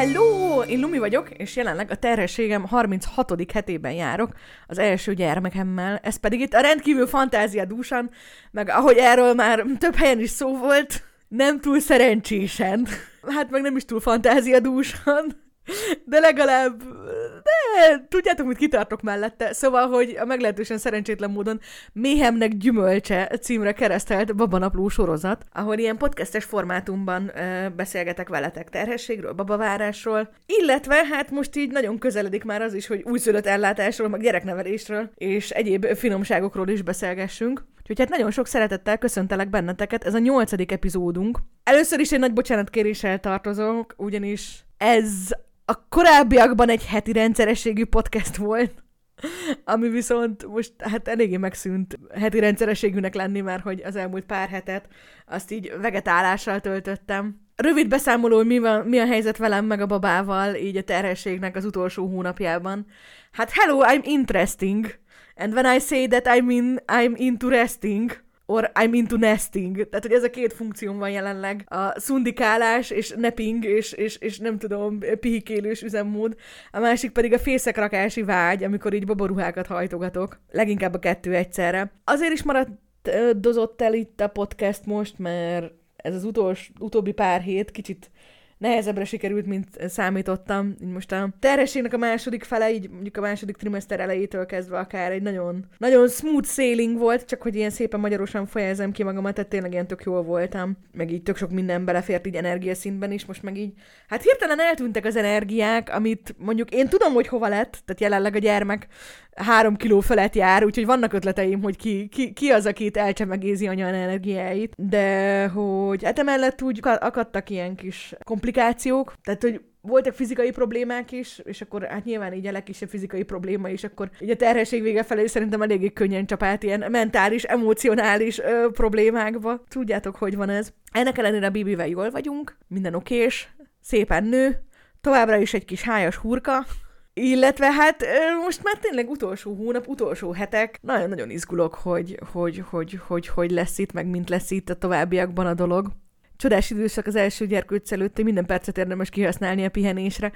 Hello! Én Lumi vagyok, és jelenleg a terhességem 36. hetében járok az első gyermekemmel. Ez pedig itt a rendkívül fantáziadúsan, meg ahogy erről már több helyen is szó volt, nem túl szerencsésen. Hát meg nem is túl fantáziadúsan de legalább, de tudjátok, mit kitartok mellette. Szóval, hogy a meglehetősen szerencsétlen módon Méhemnek gyümölcse címre keresztelt babanapló sorozat, ahol ilyen podcastes formátumban ö, beszélgetek veletek terhességről, babavárásról, illetve hát most így nagyon közeledik már az is, hogy újszülött ellátásról, meg gyereknevelésről, és egyéb finomságokról is beszélgessünk. Úgyhogy hát nagyon sok szeretettel köszöntelek benneteket, ez a nyolcadik epizódunk. Először is egy nagy bocsánatkéréssel tartozok, ugyanis ez a korábbiakban egy heti rendszerességű podcast volt, ami viszont most hát eléggé megszűnt heti rendszerességűnek lenni, mert hogy az elmúlt pár hetet azt így vegetálással töltöttem. Rövid beszámoló, hogy mi, van, mi a helyzet velem meg a babával, így a terhességnek az utolsó hónapjában. Hát hello, I'm interesting. And when I say that I mean I'm interesting, or I'm into nesting. Tehát, hogy ez a két funkció van jelenleg. A szundikálás és napping és, és, és nem tudom, pihikélős üzemmód. A másik pedig a fészekrakási vágy, amikor így baboruhákat hajtogatok. Leginkább a kettő egyszerre. Azért is maradt dozott el itt a podcast most, mert ez az utolsó, utóbbi pár hét kicsit nehezebbre sikerült, mint számítottam. Most a terhességnek a második fele, így mondjuk a második trimester elejétől kezdve akár egy nagyon, nagyon smooth sailing volt, csak hogy ilyen szépen magyarosan fejezem ki magamat, tehát tényleg ilyen tök jól voltam, meg így tök sok minden belefért így energiaszintben is, most meg így, hát hirtelen eltűntek az energiák, amit mondjuk én tudom, hogy hova lett, tehát jelenleg a gyermek három kiló felett jár, úgyhogy vannak ötleteim, hogy ki, ki, ki az, aki itt elcsemegézi anya energiáit, de hogy hát emellett úgy akadtak ilyen kis komplikációk, tehát hogy voltak fizikai problémák is, és akkor hát nyilván így a legkisebb fizikai probléma is, akkor így a terhesség vége felé szerintem eléggé könnyen csapált ilyen mentális, emocionális ö, problémákba. Tudjátok, hogy van ez. Ennek ellenére a Bibivel jól vagyunk, minden okés, szépen nő, továbbra is egy kis hájas hurka, illetve hát most már tényleg utolsó hónap, utolsó hetek, nagyon-nagyon izgulok, hogy hogy, hogy, hogy, hogy lesz itt, meg mint lesz itt a továbbiakban a dolog. Csodás időszak az első gyerkőc előtt, minden percet érdemes kihasználni a pihenésre.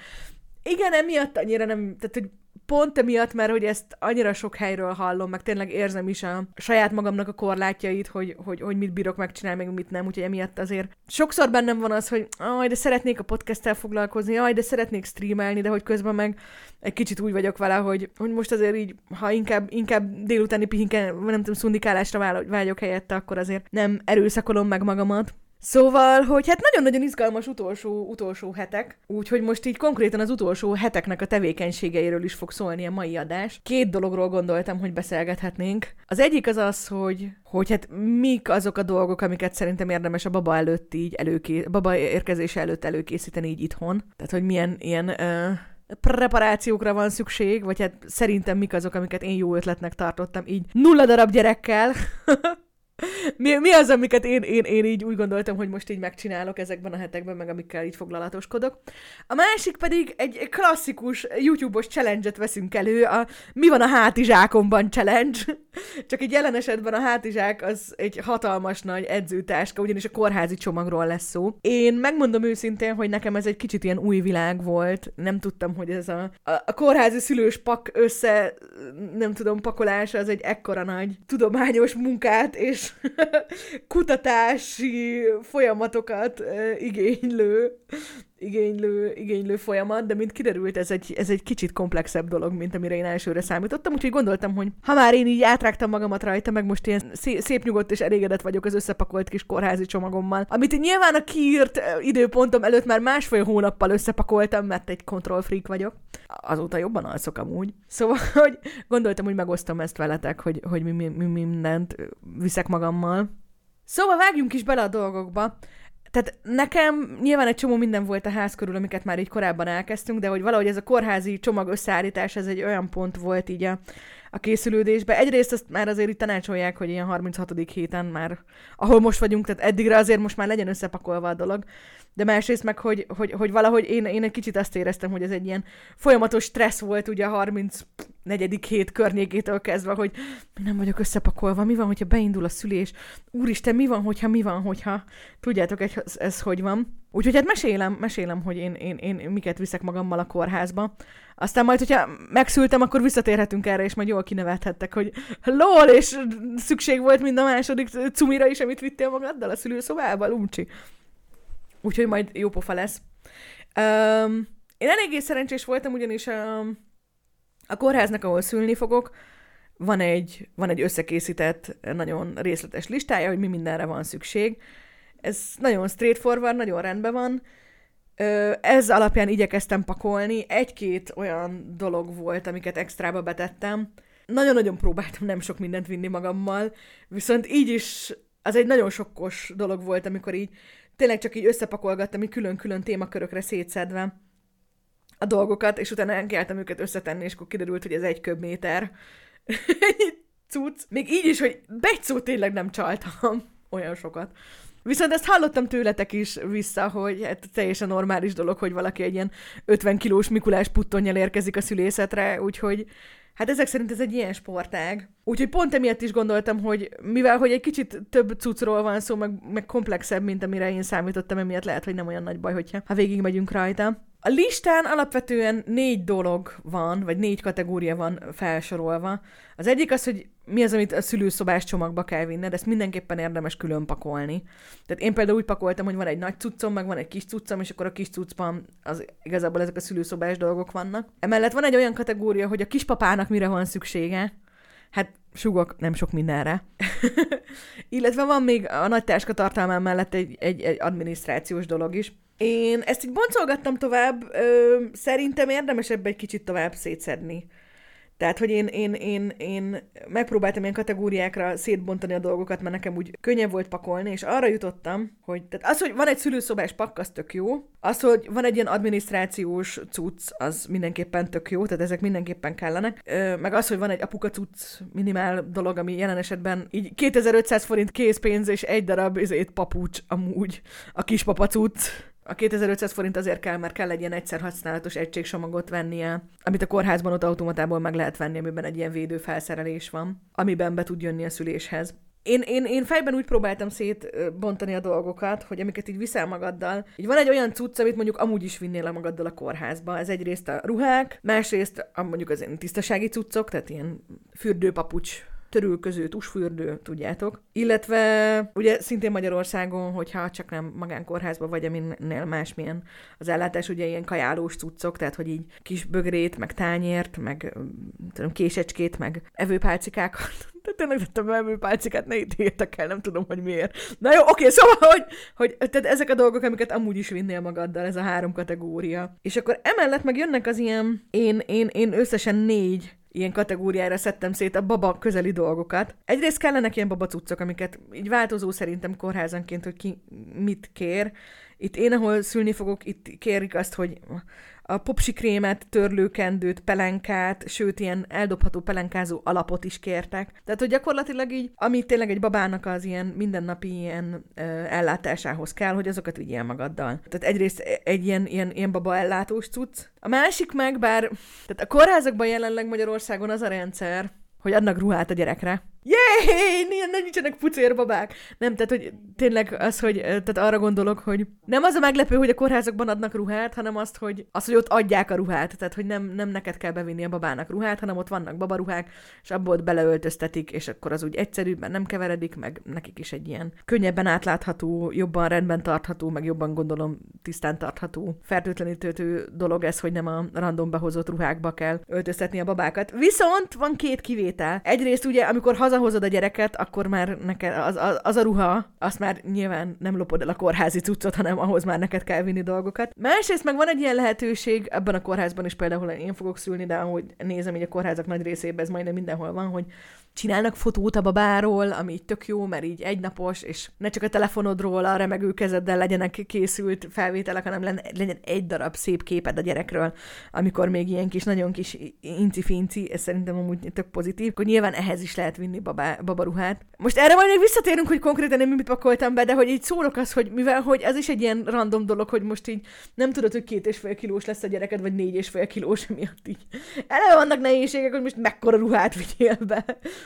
Igen, emiatt annyira nem, tehát hogy pont emiatt, mert hogy ezt annyira sok helyről hallom, meg tényleg érzem is a saját magamnak a korlátjait, hogy, hogy, hogy mit bírok megcsinálni, meg mit nem, úgyhogy emiatt azért sokszor bennem van az, hogy aj, de szeretnék a podcasttel foglalkozni, aj, de szeretnék streamelni, de hogy közben meg egy kicsit úgy vagyok vele, hogy, hogy most azért így, ha inkább, inkább délutáni pihinke, nem tudom, szundikálásra vágyok helyette, akkor azért nem erőszakolom meg magamat. Szóval, hogy hát nagyon-nagyon izgalmas utolsó, utolsó hetek, úgyhogy most így konkrétan az utolsó heteknek a tevékenységeiről is fog szólni a mai adás. Két dologról gondoltam, hogy beszélgethetnénk. Az egyik az az, hogy, hogy hát mik azok a dolgok, amiket szerintem érdemes a baba előtt így előké, baba érkezése előtt előkészíteni így itthon. Tehát, hogy milyen ilyen uh, preparációkra van szükség, vagy hát szerintem mik azok, amiket én jó ötletnek tartottam így nulla darab gyerekkel. mi, mi az, amiket én, én, én így úgy gondoltam, hogy most így megcsinálok ezekben a hetekben, meg amikkel így foglalatoskodok. A másik pedig egy klasszikus YouTube-os challenge-et veszünk elő, a Mi van a hátizsákomban challenge. Csak egy jelen esetben a hátizsák az egy hatalmas nagy edzőtáska, ugyanis a kórházi csomagról lesz szó. Én megmondom őszintén, hogy nekem ez egy kicsit ilyen új világ volt. Nem tudtam, hogy ez a, a, a kórházi szülős pak össze, nem tudom, pakolása az egy ekkora nagy tudományos munkát és kutatási folyamatokat igénylő igénylő, igénylő folyamat, de mint kiderült, ez egy, ez egy kicsit komplexebb dolog, mint amire én elsőre számítottam, úgyhogy gondoltam, hogy ha már én így átrágtam magamat rajta, meg most ilyen szép, nyugodt és elégedett vagyok az összepakolt kis kórházi csomagommal, amit nyilván a kiírt időpontom előtt már másfél hónappal összepakoltam, mert egy control freak vagyok. Azóta jobban alszok amúgy. Szóval, hogy gondoltam, hogy megosztom ezt veletek, hogy, hogy mi, mi, mi mindent viszek magammal. Szóval vágjunk is bele a dolgokba tehát nekem nyilván egy csomó minden volt a ház körül, amiket már így korábban elkezdtünk, de hogy valahogy ez a kórházi csomag összeállítás, ez egy olyan pont volt így a, a készülődésbe. Egyrészt azt már azért itt tanácsolják, hogy ilyen 36. héten már, ahol most vagyunk, tehát eddigre azért most már legyen összepakolva a dolog. De másrészt meg, hogy, hogy, hogy valahogy én, én egy kicsit azt éreztem, hogy ez egy ilyen folyamatos stressz volt ugye a 30 negyedik hét környékétől kezdve, hogy nem vagyok összepakolva, mi van, hogyha beindul a szülés, úristen, mi van, hogyha, mi van, hogyha, tudjátok, ez, ez hogy van. Úgyhogy hát mesélem, mesélem, hogy én, én, én miket viszek magammal a kórházba. Aztán majd, hogyha megszültem, akkor visszatérhetünk erre, és majd jól kinevethettek, hogy lol, és szükség volt mind a második cumira is, amit vittél magaddal a szülőszobába, lumcsi. Úgyhogy majd jó pofa lesz. Um, én eléggé szerencsés voltam, ugyanis a, a kórháznak, ahol szülni fogok, van egy, van egy összekészített, nagyon részletes listája, hogy mi mindenre van szükség. Ez nagyon straightforward, nagyon rendben van. Ez alapján igyekeztem pakolni. Egy-két olyan dolog volt, amiket extrába betettem. Nagyon-nagyon próbáltam nem sok mindent vinni magammal, viszont így is az egy nagyon sokkos dolog volt, amikor így tényleg csak így összepakolgattam, így külön-külön témakörökre szétszedve a dolgokat, és utána elkeltem őket összetenni, és akkor kiderült, hogy ez egy köbméter cucc. Még így is, hogy egy tényleg nem csaltam olyan sokat. Viszont ezt hallottam tőletek is vissza, hogy hát teljesen normális dolog, hogy valaki egy ilyen 50 kilós Mikulás puttonnyal érkezik a szülészetre, úgyhogy Hát ezek szerint ez egy ilyen sportág. Úgyhogy pont emiatt is gondoltam, hogy mivel hogy egy kicsit több cuccról van szó, meg, meg komplexebb, mint amire én számítottam, emiatt lehet, hogy nem olyan nagy baj, hogyha ha végig megyünk rajta. A listán alapvetően négy dolog van, vagy négy kategória van felsorolva. Az egyik az, hogy mi az, amit a szülőszobás csomagba kell vinned, ezt mindenképpen érdemes külön pakolni. Tehát én például úgy pakoltam, hogy van egy nagy cuccom, meg van egy kis cuccom, és akkor a kis cuccban az, igazából ezek a szülőszobás dolgok vannak. Emellett van egy olyan kategória, hogy a kispapának mire van szüksége. Hát sugok nem sok mindenre. Illetve van még a nagy táska tartalmán mellett egy, egy, egy adminisztrációs dolog is. Én ezt így boncolgattam tovább, ö, szerintem érdemes ebbe egy kicsit tovább szétszedni. Tehát, hogy én, én, én, én megpróbáltam ilyen kategóriákra szétbontani a dolgokat, mert nekem úgy könnyebb volt pakolni, és arra jutottam, hogy tehát az, hogy van egy szülőszobás pakk, az tök jó. Az, hogy van egy ilyen adminisztrációs cucc, az mindenképpen tök jó, tehát ezek mindenképpen kellenek. Ö, meg az, hogy van egy apuka cucc minimál dolog, ami jelen esetben így 2500 forint készpénz és egy darab ezért papucs amúgy, a kis papacuc a 2500 forint azért kell, mert kell egy ilyen egyszer használatos egységsomagot vennie, amit a kórházban ott automatából meg lehet venni, amiben egy ilyen védőfelszerelés van, amiben be tud jönni a szüléshez. Én, én, én fejben úgy próbáltam szétbontani a dolgokat, hogy amiket így viszel magaddal, így van egy olyan cucc, amit mondjuk amúgy is vinnél a magaddal a kórházba. Ez egyrészt a ruhák, másrészt a, mondjuk az ilyen tisztasági cuccok, tehát ilyen fürdőpapucs törülköző, tusfürdő, tudjátok. Illetve ugye szintén Magyarországon, hogyha csak nem magánkórházban vagy, aminél másmilyen az ellátás, ugye ilyen kajálós cuccok, tehát hogy így kis bögrét, meg tányért, meg tudom, késecskét, meg evőpálcikákat. De tényleg tettem evőpálcikát, ne ítéljetek el, nem tudom, hogy miért. Na jó, oké, szóval, hogy, hogy tehát ezek a dolgok, amiket amúgy is vinnél magaddal, ez a három kategória. És akkor emellett meg jönnek az ilyen, én, én, én összesen négy ilyen kategóriára szedtem szét a baba közeli dolgokat. Egyrészt kellenek ilyen baba cuccok, amiket így változó szerintem kórházanként, hogy ki mit kér. Itt én, ahol szülni fogok, itt kérik azt, hogy a popsi krémet, törlőkendőt, pelenkát, sőt, ilyen eldobható pelenkázó alapot is kértek. Tehát, hogy gyakorlatilag így, ami tényleg egy babának az ilyen mindennapi ilyen ö, ellátásához kell, hogy azokat vigyél magaddal. Tehát egyrészt egy ilyen, ilyen, ilyen baba ellátós cucc. A másik meg, bár tehát a kórházakban jelenleg Magyarországon az a rendszer, hogy adnak ruhát a gyerekre. Jéj, ne nincsenek pucérbabák. Nem, tehát, hogy tényleg az, hogy tehát arra gondolok, hogy nem az a meglepő, hogy a kórházakban adnak ruhát, hanem azt, hogy, az, hogy ott adják a ruhát. Tehát, hogy nem, nem neked kell bevinni a babának ruhát, hanem ott vannak babaruhák, és abból ott beleöltöztetik, és akkor az úgy egyszerűbb, mert nem keveredik, meg nekik is egy ilyen könnyebben átlátható, jobban rendben tartható, meg jobban gondolom tisztán tartható, fertőtlenítő dolog ez, hogy nem a random behozott ruhákba kell öltöztetni a babákat. Viszont van két kivétel. Egyrészt ugye, amikor haza hazahozod a gyereket, akkor már neked az, az, az a ruha, azt már nyilván nem lopod el a kórházi cuccot, hanem ahhoz már neked kell vinni dolgokat. Másrészt meg van egy ilyen lehetőség, ebben a kórházban is például én fogok szülni, de ahogy nézem, hogy a kórházak nagy részében ez majdnem mindenhol van, hogy csinálnak fotót a babáról, ami így tök jó, mert így egynapos, és ne csak a telefonodról a remegő kezeddel legyenek készült felvételek, hanem legyen egy darab szép képed a gyerekről, amikor még ilyen kis, nagyon kis inci-finci, ez szerintem amúgy tök pozitív, akkor nyilván ehhez is lehet vinni babá, babaruhát. Most erre majd még visszatérünk, hogy konkrétan én mit pakoltam be, de hogy így szólok az, hogy mivel hogy ez is egy ilyen random dolog, hogy most így nem tudod, hogy két és fél kilós lesz a gyereked, vagy négy és fél kilós miatt így. Eleve vannak nehézségek, hogy most mekkora ruhát vigyél be.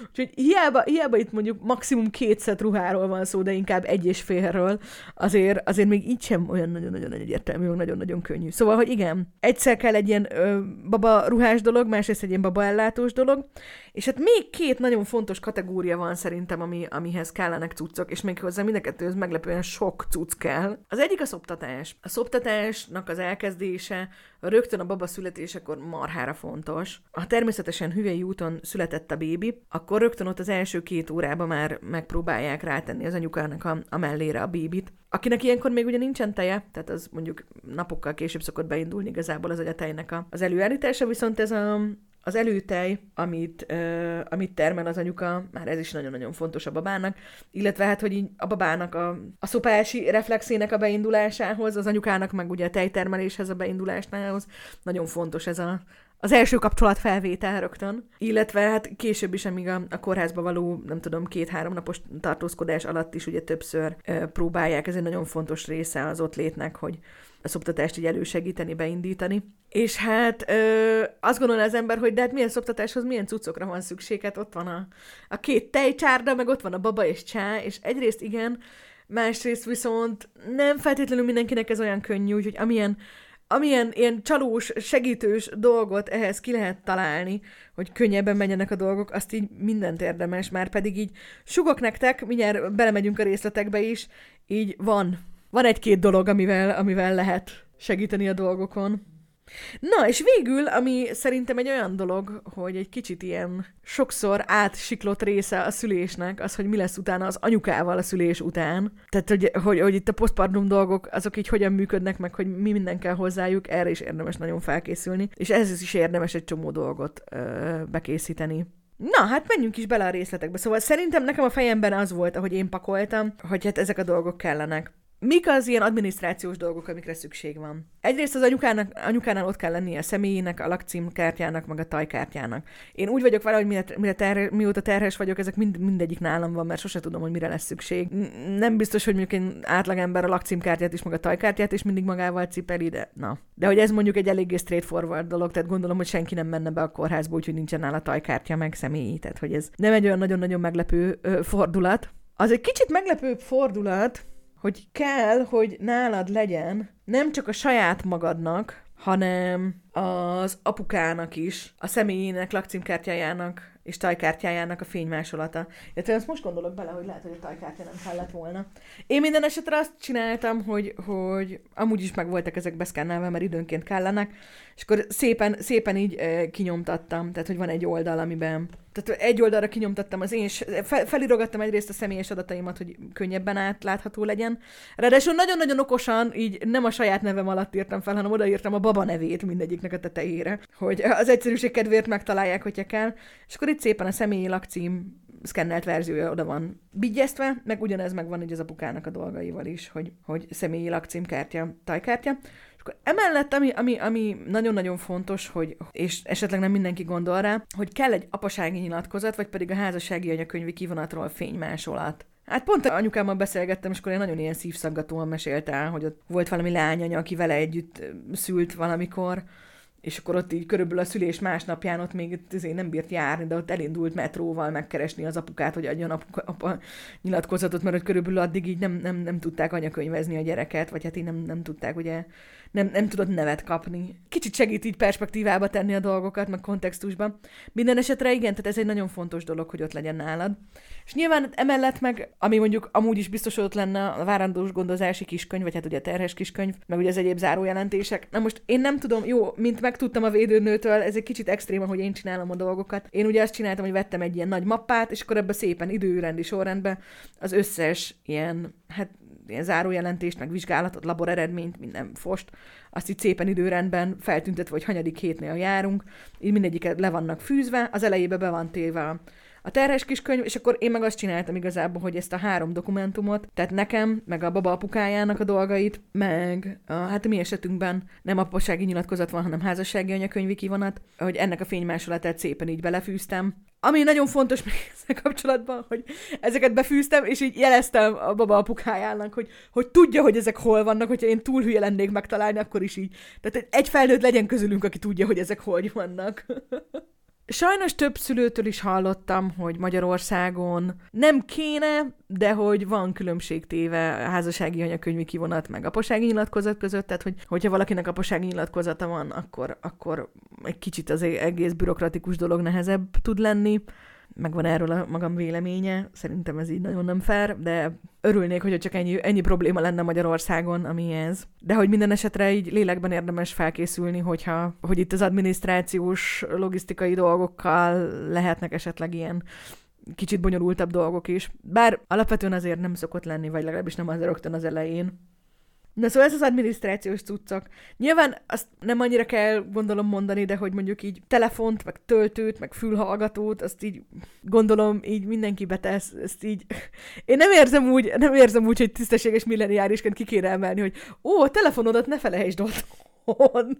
Úgyhogy hiába, hiába itt mondjuk maximum két szet ruháról van szó, de inkább egy és félről, azért, azért még így sem olyan nagyon-nagyon egyértelmű, nagyon-nagyon könnyű. Szóval, hogy igen, egyszer kell egy ilyen ö, baba ruhás dolog, másrészt egy ilyen baba ellátós dolog, és hát még két nagyon fontos kategória van szerintem, ami, amihez kellenek cuccok, és még hozzá mind a kettőhöz meglepően sok cucc kell. Az egyik a szoptatás. A szoptatásnak az elkezdése rögtön a baba születésekor marhára fontos. Ha természetesen hüvei úton született a bébi, akkor rögtön ott az első két órában már megpróbálják rátenni az anyukának a, a mellére a bébit. Akinek ilyenkor még ugye nincsen teje, tehát az mondjuk napokkal később szokott beindulni igazából az agyatejnek az előállítása, viszont ez a, az előtej, amit, uh, amit termel az anyuka, már ez is nagyon-nagyon fontos a babának, illetve hát, hogy így a babának a, a szopási reflexének a beindulásához, az anyukának meg ugye a tejtermeléshez a beindulásnához nagyon fontos ez a, az első kapcsolat felvétel rögtön, illetve hát később is, amíg a, a kórházba való, nem tudom, két-három napos tartózkodás alatt is ugye többször ö, próbálják, ez egy nagyon fontos része az ott létnek, hogy a szoptatást így elősegíteni, beindítani. És hát ö, azt gondolja az ember, hogy de hát milyen szoptatáshoz milyen cuccokra van szükség, hát ott van a, a két tejcsárda, meg ott van a baba és csá, és egyrészt igen, másrészt viszont nem feltétlenül mindenkinek ez olyan könnyű, úgyhogy amilyen amilyen ilyen csalós, segítős dolgot ehhez ki lehet találni, hogy könnyebben menjenek a dolgok, azt így mindent érdemes, már pedig így sugok nektek, mindjárt belemegyünk a részletekbe is, így van. Van egy-két dolog, amivel, amivel lehet segíteni a dolgokon. Na, és végül, ami szerintem egy olyan dolog, hogy egy kicsit ilyen sokszor átsiklott része a szülésnek, az, hogy mi lesz utána az anyukával a szülés után. Tehát, hogy, hogy, hogy itt a postpartum dolgok, azok így hogyan működnek, meg hogy mi minden kell hozzájuk, erre is érdemes nagyon felkészülni. És ez is érdemes egy csomó dolgot ö, bekészíteni. Na, hát menjünk is bele a részletekbe. Szóval szerintem nekem a fejemben az volt, ahogy én pakoltam, hogy hát ezek a dolgok kellenek. Mik az ilyen adminisztrációs dolgok, amikre szükség van? Egyrészt az anyukának, anyukánál ott kell lennie a személyének, a lakcímkártyának, meg a tajkártyának. Én úgy vagyok vele, hogy mire, mire terhe, mióta terhes vagyok, ezek mind, mindegyik nálam van, mert sose tudom, hogy mire lesz szükség. Nem biztos, hogy mondjuk egy átlagember a lakcímkártyát is, meg a tajkártyát is mindig magával cipeli, de na. De hogy ez mondjuk egy eléggé straightforward dolog, tehát gondolom, hogy senki nem menne be a kórházba, úgyhogy nincsen nála tajkártya, meg személyi. Tehát, hogy ez nem egy olyan nagyon-nagyon meglepő ö, fordulat. Az egy kicsit meglepő fordulat, hogy kell, hogy nálad legyen nem csak a saját magadnak, hanem az apukának is, a személyének, lakcímkártyájának és tajkártyájának a fénymásolata. Illetve azt most gondolok bele, hogy lehet, hogy a tajkártya nem kellett volna. Én minden esetre azt csináltam, hogy, hogy amúgy is meg voltak ezek beszkennelve, mert időnként kellenek, és akkor szépen, szépen így e, kinyomtattam, tehát hogy van egy oldal, amiben tehát egy oldalra kinyomtattam az én, fel, felirogattam egyrészt a személyes adataimat, hogy könnyebben átlátható legyen. Ráadásul nagyon-nagyon okosan, így nem a saját nevem alatt írtam fel, hanem odaírtam a baba nevét mindegyiknek a tetejére, hogy az egyszerűség kedvéért megtalálják, hogyha kell. És akkor itt szépen a személyi lakcím szkennelt verziója oda van bigyeztve, meg ugyanez megvan így az apukának a dolgaival is, hogy, hogy személyi lakcímkártya, tajkártya. És akkor emellett, ami, ami, ami nagyon-nagyon fontos, hogy, és esetleg nem mindenki gondol rá, hogy kell egy apasági nyilatkozat, vagy pedig a házassági anyakönyvi kivonatról fénymásolat. Hát pont anyukámmal beszélgettem, és akkor én nagyon ilyen szívszaggatóan mesélte el, hogy ott volt valami lányanya, aki vele együtt szült valamikor, és akkor ott így körülbelül a szülés másnapján ott még azért nem bírt járni, de ott elindult metróval megkeresni az apukát, hogy adjon apuka, apa nyilatkozatot, mert hogy körülbelül addig így nem, nem, nem tudták anyakönyvezni a gyereket, vagy hát így nem, nem tudták ugye nem, nem tudod nevet kapni. Kicsit segít így perspektívába tenni a dolgokat, meg kontextusba. Minden esetre igen, tehát ez egy nagyon fontos dolog, hogy ott legyen nálad. És nyilván emellett meg, ami mondjuk amúgy is biztos ott lenne a várandós gondozási kiskönyv, vagy hát ugye a terhes kiskönyv, meg ugye az egyéb zárójelentések. Na most én nem tudom, jó, mint megtudtam a védőnőtől, ez egy kicsit extrém, hogy én csinálom a dolgokat. Én ugye azt csináltam, hogy vettem egy ilyen nagy mappát, és akkor ebbe szépen időrendi sorrendben az összes ilyen, hát ilyen zárójelentést, meg vizsgálatot, labor eredményt, minden fost, azt itt szépen időrendben feltüntetve, hogy hanyadik hétnél járunk, így mindegyiket le vannak fűzve, az elejébe be van téve a terhes kiskönyv, és akkor én meg azt csináltam igazából, hogy ezt a három dokumentumot, tehát nekem, meg a baba apukájának a dolgait, meg a, hát a mi esetünkben nem apasági nyilatkozat van, hanem házassági anyakönyvi kivonat, hogy ennek a fénymásolatát szépen így belefűztem. Ami nagyon fontos még ezzel kapcsolatban, hogy ezeket befűztem, és így jeleztem a baba apukájának, hogy, hogy tudja, hogy ezek hol vannak, hogyha én túl hülye lennék megtalálni, akkor is így. Tehát egy felnőtt legyen közülünk, aki tudja, hogy ezek hogy vannak. Sajnos több szülőtől is hallottam, hogy Magyarországon nem kéne, de hogy van különbség téve a házassági anyakönyvi kivonat meg apasági nyilatkozat között, tehát hogy, hogyha valakinek apasági nyilatkozata van, akkor, akkor egy kicsit az egész bürokratikus dolog nehezebb tud lenni megvan erről a magam véleménye, szerintem ez így nagyon nem fair, de örülnék, hogy csak ennyi, ennyi probléma lenne Magyarországon, ami ez. De hogy minden esetre így lélekben érdemes felkészülni, hogyha, hogy itt az adminisztrációs, logisztikai dolgokkal lehetnek esetleg ilyen kicsit bonyolultabb dolgok is. Bár alapvetően azért nem szokott lenni, vagy legalábbis nem az rögtön az elején. Na szóval ez az adminisztrációs cuccok. Nyilván azt nem annyira kell gondolom mondani, de hogy mondjuk így telefont, meg töltőt, meg fülhallgatót, azt így gondolom így mindenki betesz, ezt így... Én nem érzem úgy, nem érzem úgy, hogy tisztességes milleniárisként ki kéne emelni, hogy ó, a telefonodat ne felejtsd otthon.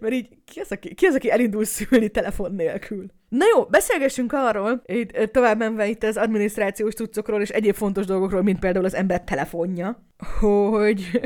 Mert így ki az, aki, ki az, aki elindul szülni telefon nélkül? Na jó, beszélgessünk arról, itt, tovább menve itt az adminisztrációs cuccokról és egyéb fontos dolgokról, mint például az ember telefonja, hogy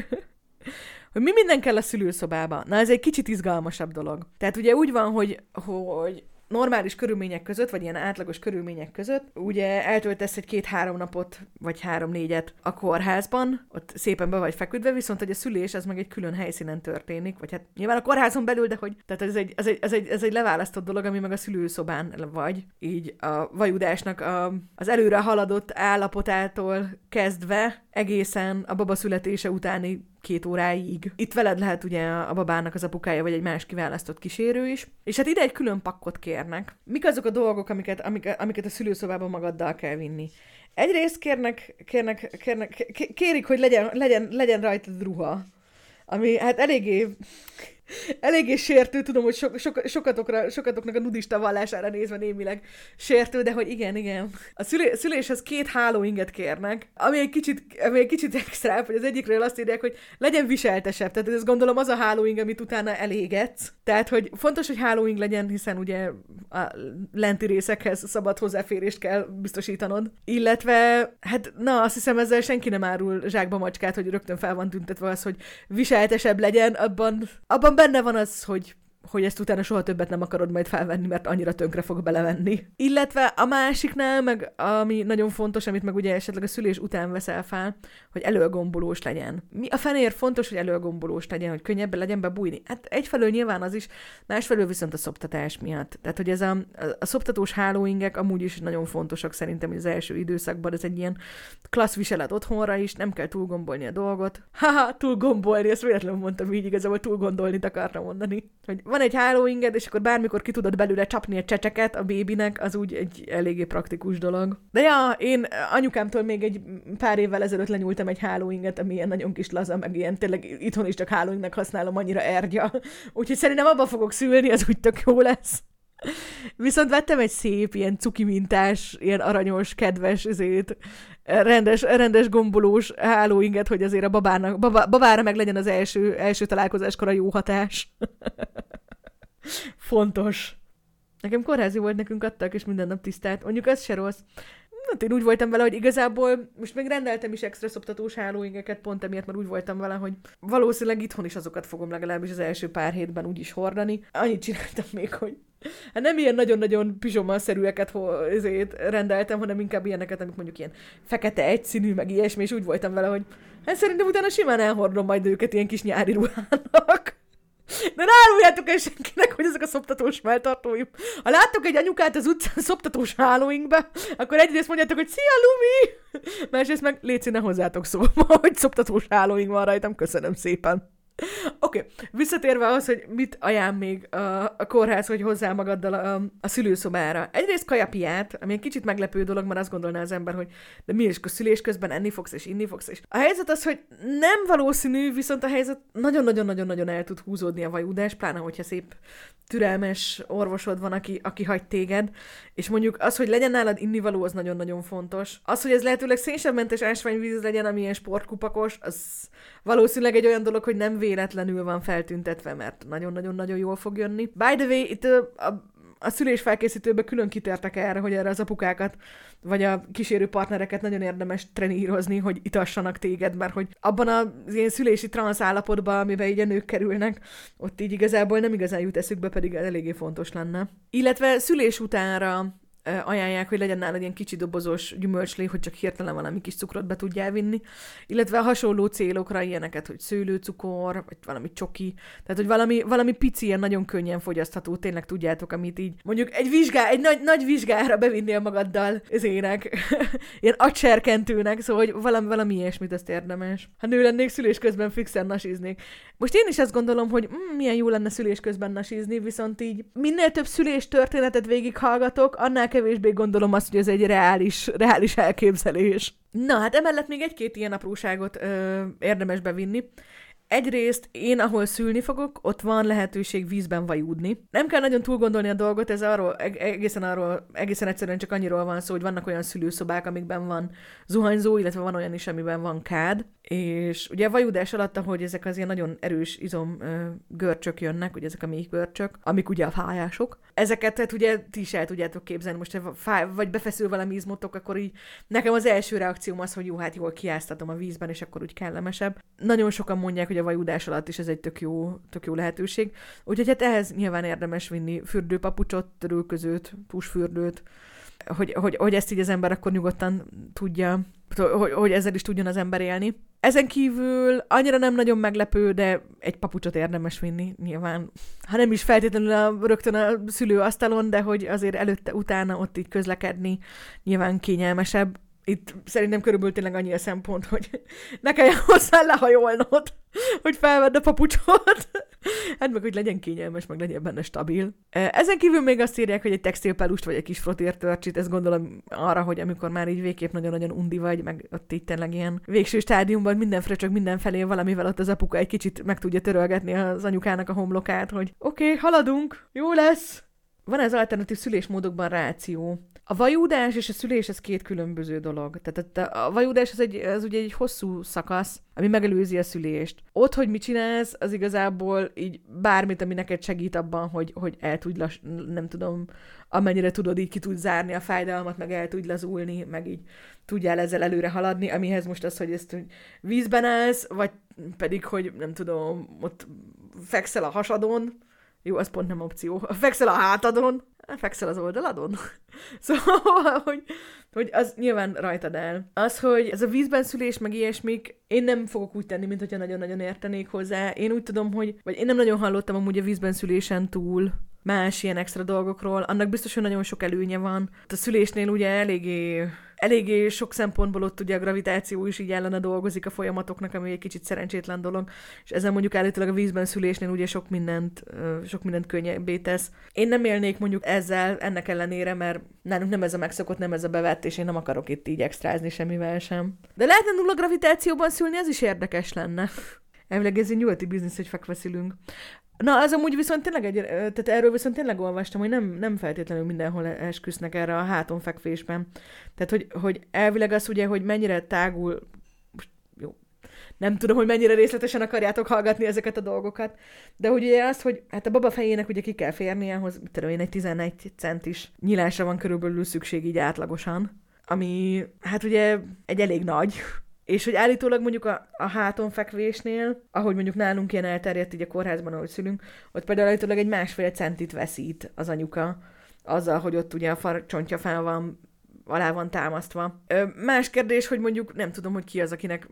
hogy mi minden kell a szülőszobába. Na, ez egy kicsit izgalmasabb dolog. Tehát ugye úgy van, hogy, hogy normális körülmények között, vagy ilyen átlagos körülmények között, ugye eltöltesz egy két-három napot, vagy három-négyet a kórházban, ott szépen be vagy feküdve, viszont hogy a szülés az meg egy külön helyszínen történik, vagy hát nyilván a kórházon belül, de hogy, tehát ez egy, ez egy, ez egy, ez egy leválasztott dolog, ami meg a szülőszobán vagy, így a vajudásnak a, az előre haladott állapotától kezdve egészen a baba születése utáni két óráig. Itt veled lehet ugye a babának az apukája, vagy egy más kiválasztott kísérő is. És hát ide egy külön pakkot kérnek. Mik azok a dolgok, amiket, amiket, amiket a szülőszobában magaddal kell vinni? Egyrészt kérnek, kérnek, kérnek, kérik, hogy legyen, legyen, legyen rajtad ruha. Ami hát eléggé eléggé sértő, tudom, hogy so, so, sokatokra, sokatoknak a nudista vallására nézve némileg sértő, de hogy igen, igen. A szülé, szüléshez két hálóinget kérnek, ami egy kicsit, ami egy kicsit extra, hogy az egyikről azt írják, hogy legyen viseltesebb. Tehát ez gondolom az a hálóing, amit utána elégetsz. Tehát, hogy fontos, hogy hálóing legyen, hiszen ugye a lenti részekhez szabad hozzáférést kell biztosítanod. Illetve, hát na, azt hiszem ezzel senki nem árul zsákba macskát, hogy rögtön fel van tüntetve az, hogy viseltesebb legyen, abban, abban benne van az, hogy hogy ezt utána soha többet nem akarod majd felvenni, mert annyira tönkre fog belevenni. Illetve a másiknál, meg ami nagyon fontos, amit meg ugye esetleg a szülés után veszel fel, hogy előgombolós legyen. Mi a fenér fontos, hogy előgombolós legyen, hogy könnyebben legyen bebújni? Hát egyfelől nyilván az is, másfelől viszont a szoptatás miatt. Tehát, hogy ez a, a szoptatós hálóingek amúgy is nagyon fontosak szerintem az első időszakban, ez egy ilyen klassz viselet otthonra is, nem kell túlgombolni a dolgot. Haha, túlgombolni, ezt véletlenül mondtam így, igazából túlgondolni akartam mondani. Hogy van egy hálóinged, és akkor bármikor ki tudod belőle csapni egy csecseket a bébinek, az úgy egy eléggé praktikus dolog. De ja, én anyukámtól még egy pár évvel ezelőtt lenyúltam egy hálóinget, ami ilyen nagyon kis laza, meg ilyen tényleg itthon is csak hálóingnek használom, annyira ergya. Úgyhogy szerintem abba fogok szülni, az úgy tök jó lesz. Viszont vettem egy szép, ilyen cuki mintás, ilyen aranyos, kedves, ezért rendes, rendes gombolós hálóinget, hogy azért a babának, baba, babára meg legyen az első, első találkozáskor a jó hatás. Fontos. Nekem kórházi volt, nekünk adtak, és minden nap tisztelt. Mondjuk ez se rossz. Hát én úgy voltam vele, hogy igazából most még rendeltem is extra szoptatós hálóingeket, pont emiatt, mert úgy voltam vele, hogy valószínűleg itthon is azokat fogom legalábbis az első pár hétben úgy is hordani. Annyit csináltam még, hogy Hát nem ilyen nagyon-nagyon pizsoma-szerűeket ezért rendeltem, hanem inkább ilyeneket, amik mondjuk ilyen fekete egyszínű, meg ilyesmi, és úgy voltam vele, hogy hát szerintem utána simán elhordom majd őket ilyen kis nyári ruhának. De ne áruljátok el senkinek, hogy ezek a szoptatós melltartóim. Ha láttok egy anyukát az utcán szoptatós hálóinkbe, akkor egyrészt mondjátok, hogy szia, Lumi! Másrészt meg légy ne hozzátok szóba, hogy szoptatós hálóink van rajtam, köszönöm szépen. Oké, okay. visszatérve az, hogy mit ajánl még a, a kórház, hogy hozzá magaddal a, a szülőszobára. Egyrészt kajapiát, ami egy kicsit meglepő dolog, mert azt gondolná az ember, hogy de mi is, a szülés közben enni fogsz és inni fogsz. És a helyzet az, hogy nem valószínű, viszont a helyzet nagyon-nagyon-nagyon-nagyon el tud húzódni a vajúdás, pláne hogyha szép türelmes orvosod van, aki, aki hagy téged, és mondjuk az, hogy legyen nálad innivaló, az nagyon-nagyon fontos. Az, hogy ez lehetőleg szénsebmentes ásványvíz legyen, ami ilyen sportkupakos, az valószínűleg egy olyan dolog, hogy nem véletlenül van feltüntetve, mert nagyon-nagyon-nagyon jól fog jönni. By the way, itt a, a szülés felkészítőben külön kitértek erre, hogy erre az apukákat, vagy a kísérő partnereket nagyon érdemes trenírozni, hogy itassanak téged, mert hogy abban az ilyen szülési transz állapotban, amiben így a nők kerülnek, ott így igazából nem igazán jut eszükbe, pedig eléggé fontos lenne. Illetve szülés utánra ajánlják, hogy legyen nálad ilyen kicsi dobozos gyümölcslé, hogy csak hirtelen valami kis cukrot be tudjál vinni, illetve hasonló célokra ilyeneket, hogy szőlőcukor, vagy valami csoki, tehát hogy valami, valami pici, ilyen nagyon könnyen fogyasztható, tényleg tudjátok, amit így mondjuk egy vizsgá, egy nagy, nagy vizsgára bevinnél magaddal az ének, ilyen acserkentőnek, szóval hogy valami, valami ilyesmit azt érdemes. Ha nő lennék, szülés közben fixen nasiznék. Most én is azt gondolom, hogy mm, milyen jó lenne szülés közben nasizni, viszont így minél több szülés történetet végighallgatok, annál kevésbé gondolom azt, hogy ez egy reális, reális elképzelés. Na, hát emellett még egy-két ilyen apróságot ö, érdemes bevinni. Egyrészt én, ahol szülni fogok, ott van lehetőség vízben vajúdni. Nem kell nagyon túl gondolni a dolgot, ez arról, egészen arról, egészen egyszerűen csak annyiról van szó, hogy vannak olyan szülőszobák, amikben van zuhanyzó, illetve van olyan is, amiben van kád. És ugye a vajúdás alatt, ahogy ezek az ilyen nagyon erős izom görcsök jönnek, ugye ezek a méh görcsök, amik ugye a fájások, ezeket tehát ugye ti is el tudjátok képzelni, most fáj, vagy befeszül valami izmotok, akkor így nekem az első reakcióm az, hogy jó, hát jól kiáztatom a vízben, és akkor úgy kellemesebb. Nagyon sokan mondják, hogy a vajúdás alatt is ez egy tök jó, tök jó lehetőség. Úgyhogy hát ehhez nyilván érdemes vinni fürdőpapucsot, törülközőt, tusfürdőt, hogy, hogy, hogy ezt így az ember akkor nyugodtan tudja, hogy, hogy ezzel is tudjon az ember élni. Ezen kívül annyira nem nagyon meglepő, de egy papucsot érdemes vinni, nyilván. Ha nem is feltétlenül a, rögtön a szülőasztalon, de hogy azért előtte, utána ott így közlekedni nyilván kényelmesebb itt szerintem körülbelül tényleg annyi a szempont, hogy ne kelljen hozzá lehajolnod, hogy felvedd a papucsot. Hát meg, hogy legyen kényelmes, meg legyen benne stabil. Ezen kívül még azt írják, hogy egy textilpelust vagy egy kis frotértörcsit, ezt gondolom arra, hogy amikor már így végképp nagyon-nagyon undi vagy, meg ott itt tényleg ilyen végső stádiumban mindenféle csak mindenfelé valamivel ott az apuka egy kicsit meg tudja törölgetni az anyukának a homlokát, hogy oké, okay, haladunk, jó lesz. Van ez alternatív szülésmódokban ráció. A vajúdás és a szülés ez két különböző dolog. Tehát a vajúdás az, egy, az ugye egy hosszú szakasz, ami megelőzi a szülést. Ott, hogy mit csinálsz, az igazából így bármit, ami neked segít abban, hogy, hogy el tudj, lass, nem tudom, amennyire tudod, így ki tudj zárni a fájdalmat, meg el tudj lazulni, meg így tudjál ezzel előre haladni, amihez most az, hogy ezt hogy vízben állsz, vagy pedig, hogy nem tudom, ott fekszel a hasadon, jó, az pont nem opció. Fekszel a hátadon, fekszel az oldaladon. szóval, hogy, hogy az nyilván rajtad el. Az, hogy ez a vízben szülés, meg ilyesmik, én nem fogok úgy tenni, mint hogyha nagyon-nagyon értenék hozzá. Én úgy tudom, hogy, vagy én nem nagyon hallottam amúgy a vízben szülésen túl más ilyen extra dolgokról. Annak biztos, hogy nagyon sok előnye van. A szülésnél ugye eléggé eléggé sok szempontból ott ugye a gravitáció is így ellene dolgozik a folyamatoknak, ami egy kicsit szerencsétlen dolog, és ezen mondjuk állítólag a vízben szülésnél ugye sok mindent, sok mindent könnyebbé tesz. Én nem élnék mondjuk ezzel, ennek ellenére, mert nálunk nem ez a megszokott, nem ez a bevett, és én nem akarok itt így extrázni semmivel sem. De lehetne nulla gravitációban szülni, ez is érdekes lenne. Elvileg ez egy nyugati biznisz, hogy fekveszülünk. Na, az amúgy viszont tényleg egy, tehát erről viszont tényleg olvastam, hogy nem, nem feltétlenül mindenhol esküsznek erre a háton fekvésben. Tehát, hogy, hogy elvileg az ugye, hogy mennyire tágul, jó, nem tudom, hogy mennyire részletesen akarjátok hallgatni ezeket a dolgokat, de hogy ugye az, hogy hát a baba fejének ugye ki kell férnie, ahhoz, tudom én, egy 11 centis nyilásra van körülbelül szükség így átlagosan, ami hát ugye egy elég nagy, és hogy állítólag mondjuk a, a háton fekvésnél, ahogy mondjuk nálunk ilyen elterjedt így a kórházban, ahogy szülünk, ott például állítólag egy másfél centit veszít az anyuka, azzal, hogy ott ugye a farcsontja fel van, alá van támasztva. Ö, más kérdés, hogy mondjuk nem tudom, hogy ki az, akinek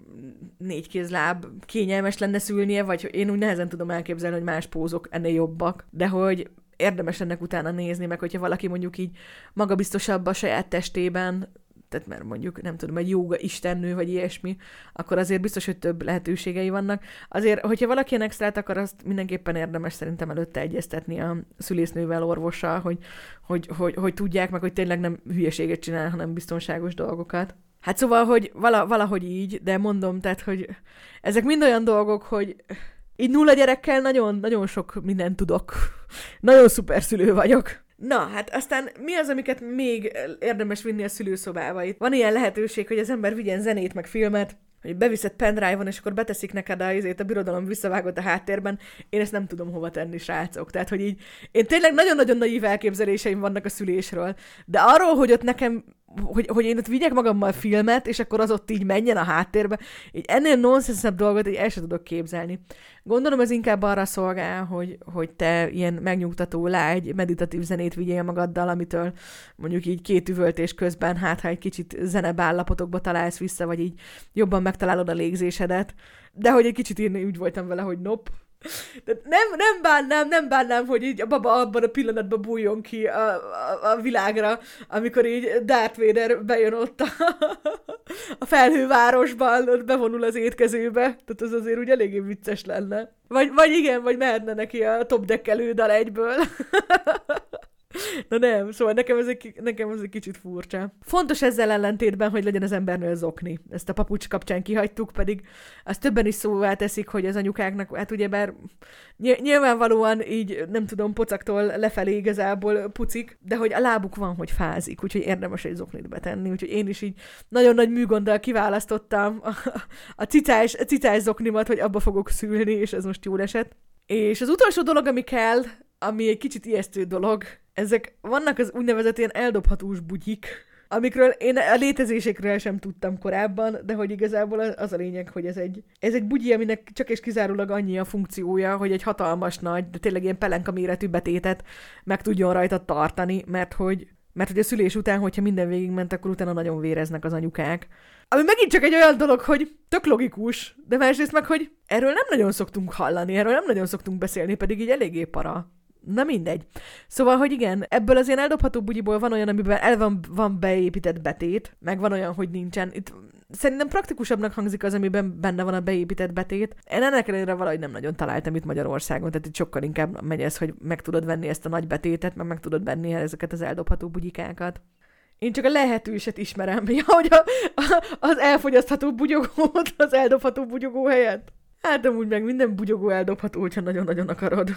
négy kézláb kényelmes lenne szülnie, vagy én úgy nehezen tudom elképzelni, hogy más pózok ennél jobbak, de hogy érdemes ennek utána nézni, meg hogyha valaki mondjuk így magabiztosabb a saját testében, tehát mert mondjuk, nem tudom, egy jóga istennő, vagy ilyesmi, akkor azért biztos, hogy több lehetőségei vannak. Azért, hogyha valaki ilyen extrát akar, azt mindenképpen érdemes szerintem előtte egyeztetni a szülésznővel, orvossal, hogy, hogy, hogy, hogy tudják meg, hogy tényleg nem hülyeséget csinál, hanem biztonságos dolgokat. Hát szóval, hogy vala, valahogy így, de mondom, tehát, hogy ezek mind olyan dolgok, hogy így nulla gyerekkel nagyon, nagyon sok mindent tudok. nagyon szuper szülő vagyok. Na, hát aztán mi az, amiket még érdemes vinni a szülőszobába? Itt van ilyen lehetőség, hogy az ember vigyen zenét, meg filmet, hogy beviszed pendrive-on, és akkor beteszik neked a, a birodalom visszavágott a háttérben, én ezt nem tudom hova tenni, srácok. Tehát, hogy így, én tényleg nagyon-nagyon naív elképzeléseim vannak a szülésről, de arról, hogy ott nekem hogy, hogy én ott vigyek magammal filmet, és akkor az ott így menjen a háttérbe. Így ennél nonsensebb dolgot így el sem tudok képzelni. Gondolom ez inkább arra szolgál, hogy, hogy te ilyen megnyugtató, lágy, meditatív zenét vigyél magaddal, amitől mondjuk így két üvöltés közben, hát ha egy kicsit zenebállapotokba találsz vissza, vagy így jobban megtalálod a légzésedet. De hogy egy kicsit én úgy voltam vele, hogy nop, de nem, nem bánnám, nem bánnám, hogy így a baba abban a pillanatban bújjon ki a, a, a világra, amikor így Darth Vader bejön ott a, a felhővárosban, ott bevonul az étkezőbe. Tehát az azért úgy eléggé vicces lenne. Vagy, vagy igen, vagy mehetne neki a top deckelő dal egyből. Na nem, szóval nekem ez, egy, nekem ez egy kicsit furcsa. Fontos ezzel ellentétben, hogy legyen az embernél zokni. Ezt a papucs kapcsán kihagytuk, pedig azt többen is szóvá teszik, hogy az anyukáknak, hát ugyebár nyilvánvalóan így, nem tudom, pocaktól lefelé igazából pucik, de hogy a lábuk van, hogy fázik, úgyhogy érdemes egy zoknit betenni, úgyhogy én is így nagyon nagy műgonddal kiválasztottam a, a cicás, a cicás zoknimat, hogy abba fogok szülni, és ez most jól esett. És az utolsó dolog, ami kell, ami egy kicsit ijesztő dolog, ezek vannak az úgynevezett ilyen eldobhatós bugyik, amikről én a létezésekről sem tudtam korábban, de hogy igazából az a lényeg, hogy ez egy, ez egy bugyi, aminek csak és kizárólag annyi a funkciója, hogy egy hatalmas nagy, de tényleg ilyen pelenka méretű betétet meg tudjon rajta tartani, mert hogy, mert hogy a szülés után, hogyha minden végigment, akkor utána nagyon véreznek az anyukák. Ami megint csak egy olyan dolog, hogy tök logikus, de másrészt meg, hogy erről nem nagyon szoktunk hallani, erről nem nagyon szoktunk beszélni, pedig így eléggé para. Na mindegy. Szóval, hogy igen, ebből az ilyen eldobható bugyiból van olyan, amiben el van, van beépített betét, meg van olyan, hogy nincsen. Itt szerintem praktikusabbnak hangzik az, amiben benne van a beépített betét. Én ennek ellenére valahogy nem nagyon találtam itt Magyarországon, tehát itt sokkal inkább megy ez, hogy meg tudod venni ezt a nagy betétet, meg meg tudod venni ezeket az eldobható bugyikákat. Én csak a lehetőset ismerem, ja, hogy a, a, az elfogyasztható bugyogót az eldobható bugyogó helyett. Hát amúgy meg minden bugyogó eldobható, hogyha nagyon-nagyon akarod.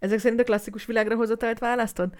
Ezek szerint a klasszikus világra hozatalt választod?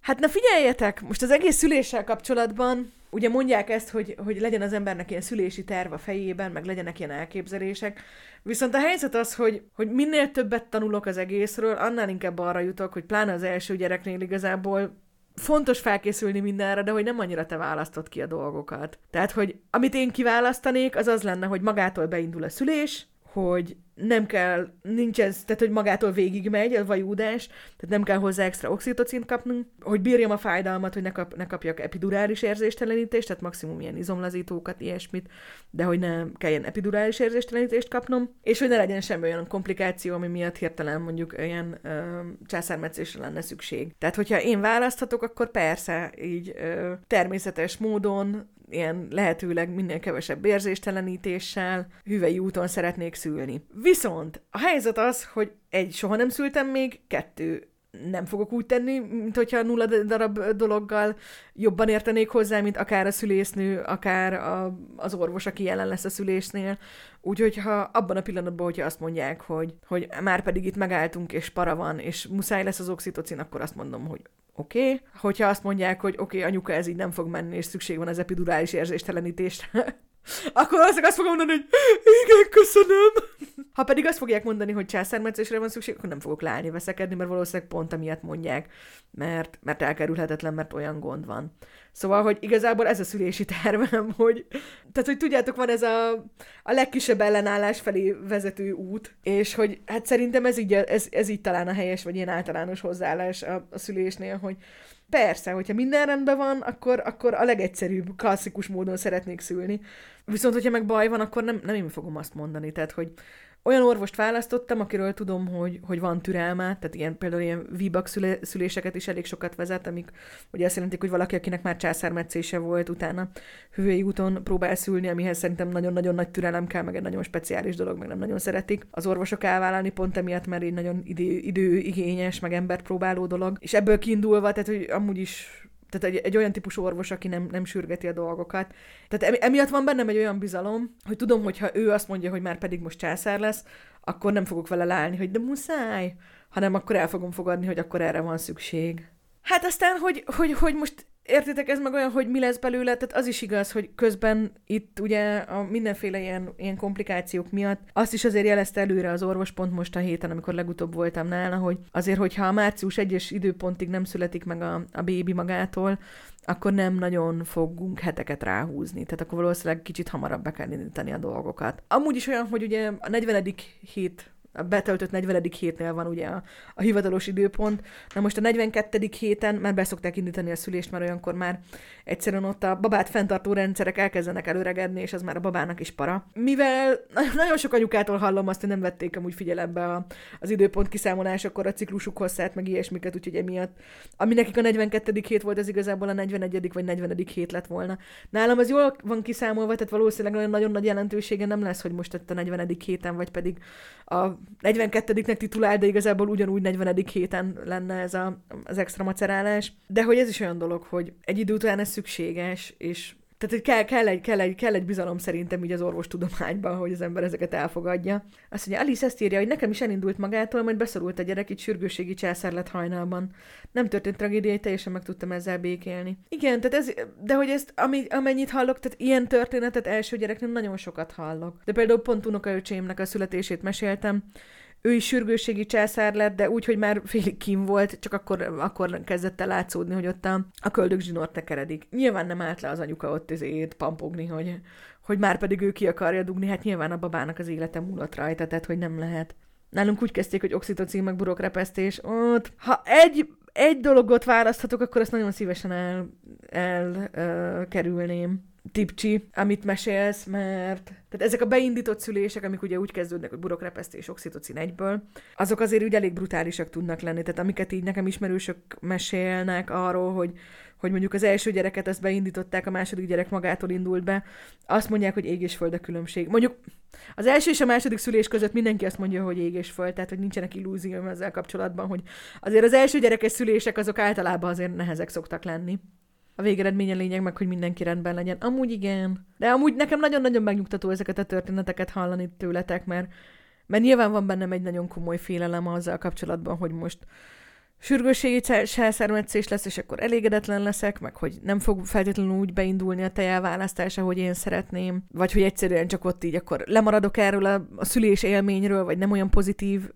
Hát na figyeljetek, most az egész szüléssel kapcsolatban, ugye mondják ezt, hogy, hogy legyen az embernek ilyen szülési terv a fejében, meg legyenek ilyen elképzelések, viszont a helyzet az, hogy, hogy minél többet tanulok az egészről, annál inkább arra jutok, hogy pláne az első gyereknél igazából fontos felkészülni mindenre, de hogy nem annyira te választod ki a dolgokat. Tehát, hogy amit én kiválasztanék, az az lenne, hogy magától beindul a szülés, hogy nem kell, nincs ez, tehát hogy magától végigmegy a vajúdás, tehát nem kell hozzá extra oxitocint kapnunk, hogy bírjam a fájdalmat, hogy ne, kap, ne kapjak epidurális érzéstelenítést, tehát maximum ilyen izomlazítókat, ilyesmit, de hogy ne kelljen epidurális érzéstelenítést kapnom, és hogy ne legyen semmi olyan komplikáció, ami miatt hirtelen mondjuk ilyen ö, császármetszésre lenne szükség. Tehát, hogyha én választhatok, akkor persze így ö, természetes módon ilyen lehetőleg minél kevesebb érzéstelenítéssel, hüvei úton szeretnék szülni. Viszont a helyzet az, hogy egy, soha nem szültem még, kettő, nem fogok úgy tenni, mint hogyha nulla darab dologgal jobban értenék hozzá, mint akár a szülésznő, akár a, az orvos, aki jelen lesz a szülésnél. Úgyhogy ha abban a pillanatban, hogyha azt mondják, hogy, hogy már pedig itt megálltunk, és para van, és muszáj lesz az oxitocin, akkor azt mondom, hogy oké. Okay. Hogyha azt mondják, hogy oké, okay, anyuka, ez így nem fog menni, és szükség van az epidurális érzéstelenítésre, akkor azt, azt fogom mondani, hogy igen, köszönöm. Ha pedig azt fogják mondani, hogy császármetszésre van szükség, akkor nem fogok leállni veszekedni, mert valószínűleg pont amiatt mondják, mert, mert elkerülhetetlen, mert olyan gond van. Szóval, hogy igazából ez a szülési tervem, hogy, tehát, hogy tudjátok, van ez a, a legkisebb ellenállás felé vezető út, és hogy hát szerintem ez így, ez, ez így talán a helyes, vagy ilyen általános hozzáállás a, a szülésnél, hogy persze, hogyha minden rendben van, akkor, akkor a legegyszerűbb, klasszikus módon szeretnék szülni. Viszont, hogyha meg baj van, akkor nem, nem én fogom azt mondani. Tehát, hogy olyan orvost választottam, akiről tudom, hogy, hogy van türelme, tehát ilyen, például ilyen VBAC szülé, szüléseket is elég sokat vezet, amik ugye azt jelentik, hogy valaki, akinek már császármetszése volt, utána hüvely úton próbál szülni, amihez szerintem nagyon-nagyon nagy türelem kell, meg egy nagyon speciális dolog, meg nem nagyon szeretik. Az orvosok elvállalni pont emiatt, mert egy nagyon idő, időigényes, meg embert próbáló dolog. És ebből kiindulva, tehát hogy amúgy is tehát egy, egy olyan típusú orvos, aki nem, nem sürgeti a dolgokat. Tehát emiatt van bennem egy olyan bizalom, hogy tudom, hogy ha ő azt mondja, hogy már pedig most császár lesz, akkor nem fogok vele leállni, hogy de muszáj, hanem akkor el fogom fogadni, hogy akkor erre van szükség. Hát aztán, hogy, hogy, hogy most értitek, ez meg olyan, hogy mi lesz belőle, tehát az is igaz, hogy közben itt ugye a mindenféle ilyen, ilyen komplikációk miatt azt is azért jelezte előre az orvos pont most a héten, amikor legutóbb voltam nála, hogy azért, hogyha a március egyes időpontig nem születik meg a, a bébi magától, akkor nem nagyon fogunk heteket ráhúzni. Tehát akkor valószínűleg kicsit hamarabb be kell indítani a dolgokat. Amúgy is olyan, hogy ugye a 40. hét a betöltött 40. hétnél van ugye a, a hivatalos időpont. Na most a 42. héten már beszokták indítani a szülést, mert olyankor már egyszerűen ott a babát fenntartó rendszerek elkezdenek előregedni, és az már a babának is para. Mivel nagyon sok anyukától hallom azt, hogy nem vették amúgy figyelembe a, az időpont kiszámolásakor a ciklusuk hosszát, meg ilyesmiket, úgyhogy emiatt, ami nekik a 42. hét volt, az igazából a 41. vagy 40. hét lett volna. Nálam az jól van kiszámolva, tehát valószínűleg nagyon, nagyon nagy jelentősége nem lesz, hogy most itt a 40. héten, vagy pedig a 42-nek titulál, de igazából ugyanúgy 40. héten lenne ez a, az extra macerálás. De hogy ez is olyan dolog, hogy egy idő után ez szükséges, és tehát, hogy kell, kell, egy, kell, egy, kell egy bizalom szerintem így az orvostudományban, hogy az ember ezeket elfogadja. Azt mondja, Alice ezt írja, hogy nekem is elindult magától, majd beszorult a gyerek, itt sürgőségi császár lett hajnalban. Nem történt tragédia, teljesen meg tudtam ezzel békélni. Igen, tehát ez, de hogy ezt, ami, amennyit hallok, tehát ilyen történetet első gyereknél nagyon sokat hallok. De például pont unokaöcsémnek a születését meséltem, ő is sürgősségi császár lett, de úgy, hogy már félig kim volt, csak akkor, akkor kezdett el látszódni, hogy ott a, a köldök zsinort tekeredik. Nyilván nem állt le az anyuka ott ezért pampogni, hogy, hogy már pedig ő ki akarja dugni, hát nyilván a babának az élete múlott rajta, tehát hogy nem lehet. Nálunk úgy kezdték, hogy oxitocin meg burokrepesztés. Ott, ha egy, egy dologot választhatok, akkor azt nagyon szívesen el, el uh, kerülném tipcsi, amit mesélsz, mert tehát ezek a beindított szülések, amik ugye úgy kezdődnek, hogy burokrepesztés, oxitocin egyből, azok azért úgy elég brutálisak tudnak lenni. Tehát amiket így nekem ismerősök mesélnek arról, hogy, hogy mondjuk az első gyereket ezt beindították, a második gyerek magától indult be, azt mondják, hogy ég és föld a különbség. Mondjuk az első és a második szülés között mindenki azt mondja, hogy ég és föld, tehát hogy nincsenek illúzióm ezzel kapcsolatban, hogy azért az első gyerekes szülések azok általában azért nehezek szoktak lenni a végeredménye lényeg meg, hogy mindenki rendben legyen. Amúgy igen. De amúgy nekem nagyon-nagyon megnyugtató ezeket a történeteket hallani tőletek, mert, mert nyilván van bennem egy nagyon komoly félelem azzal kapcsolatban, hogy most sürgősségi császármetszés lesz, és akkor elégedetlen leszek, meg hogy nem fog feltétlenül úgy beindulni a tejelválasztás, ahogy én szeretném, vagy hogy egyszerűen csak ott így akkor lemaradok erről a, a szülés élményről, vagy nem olyan pozitív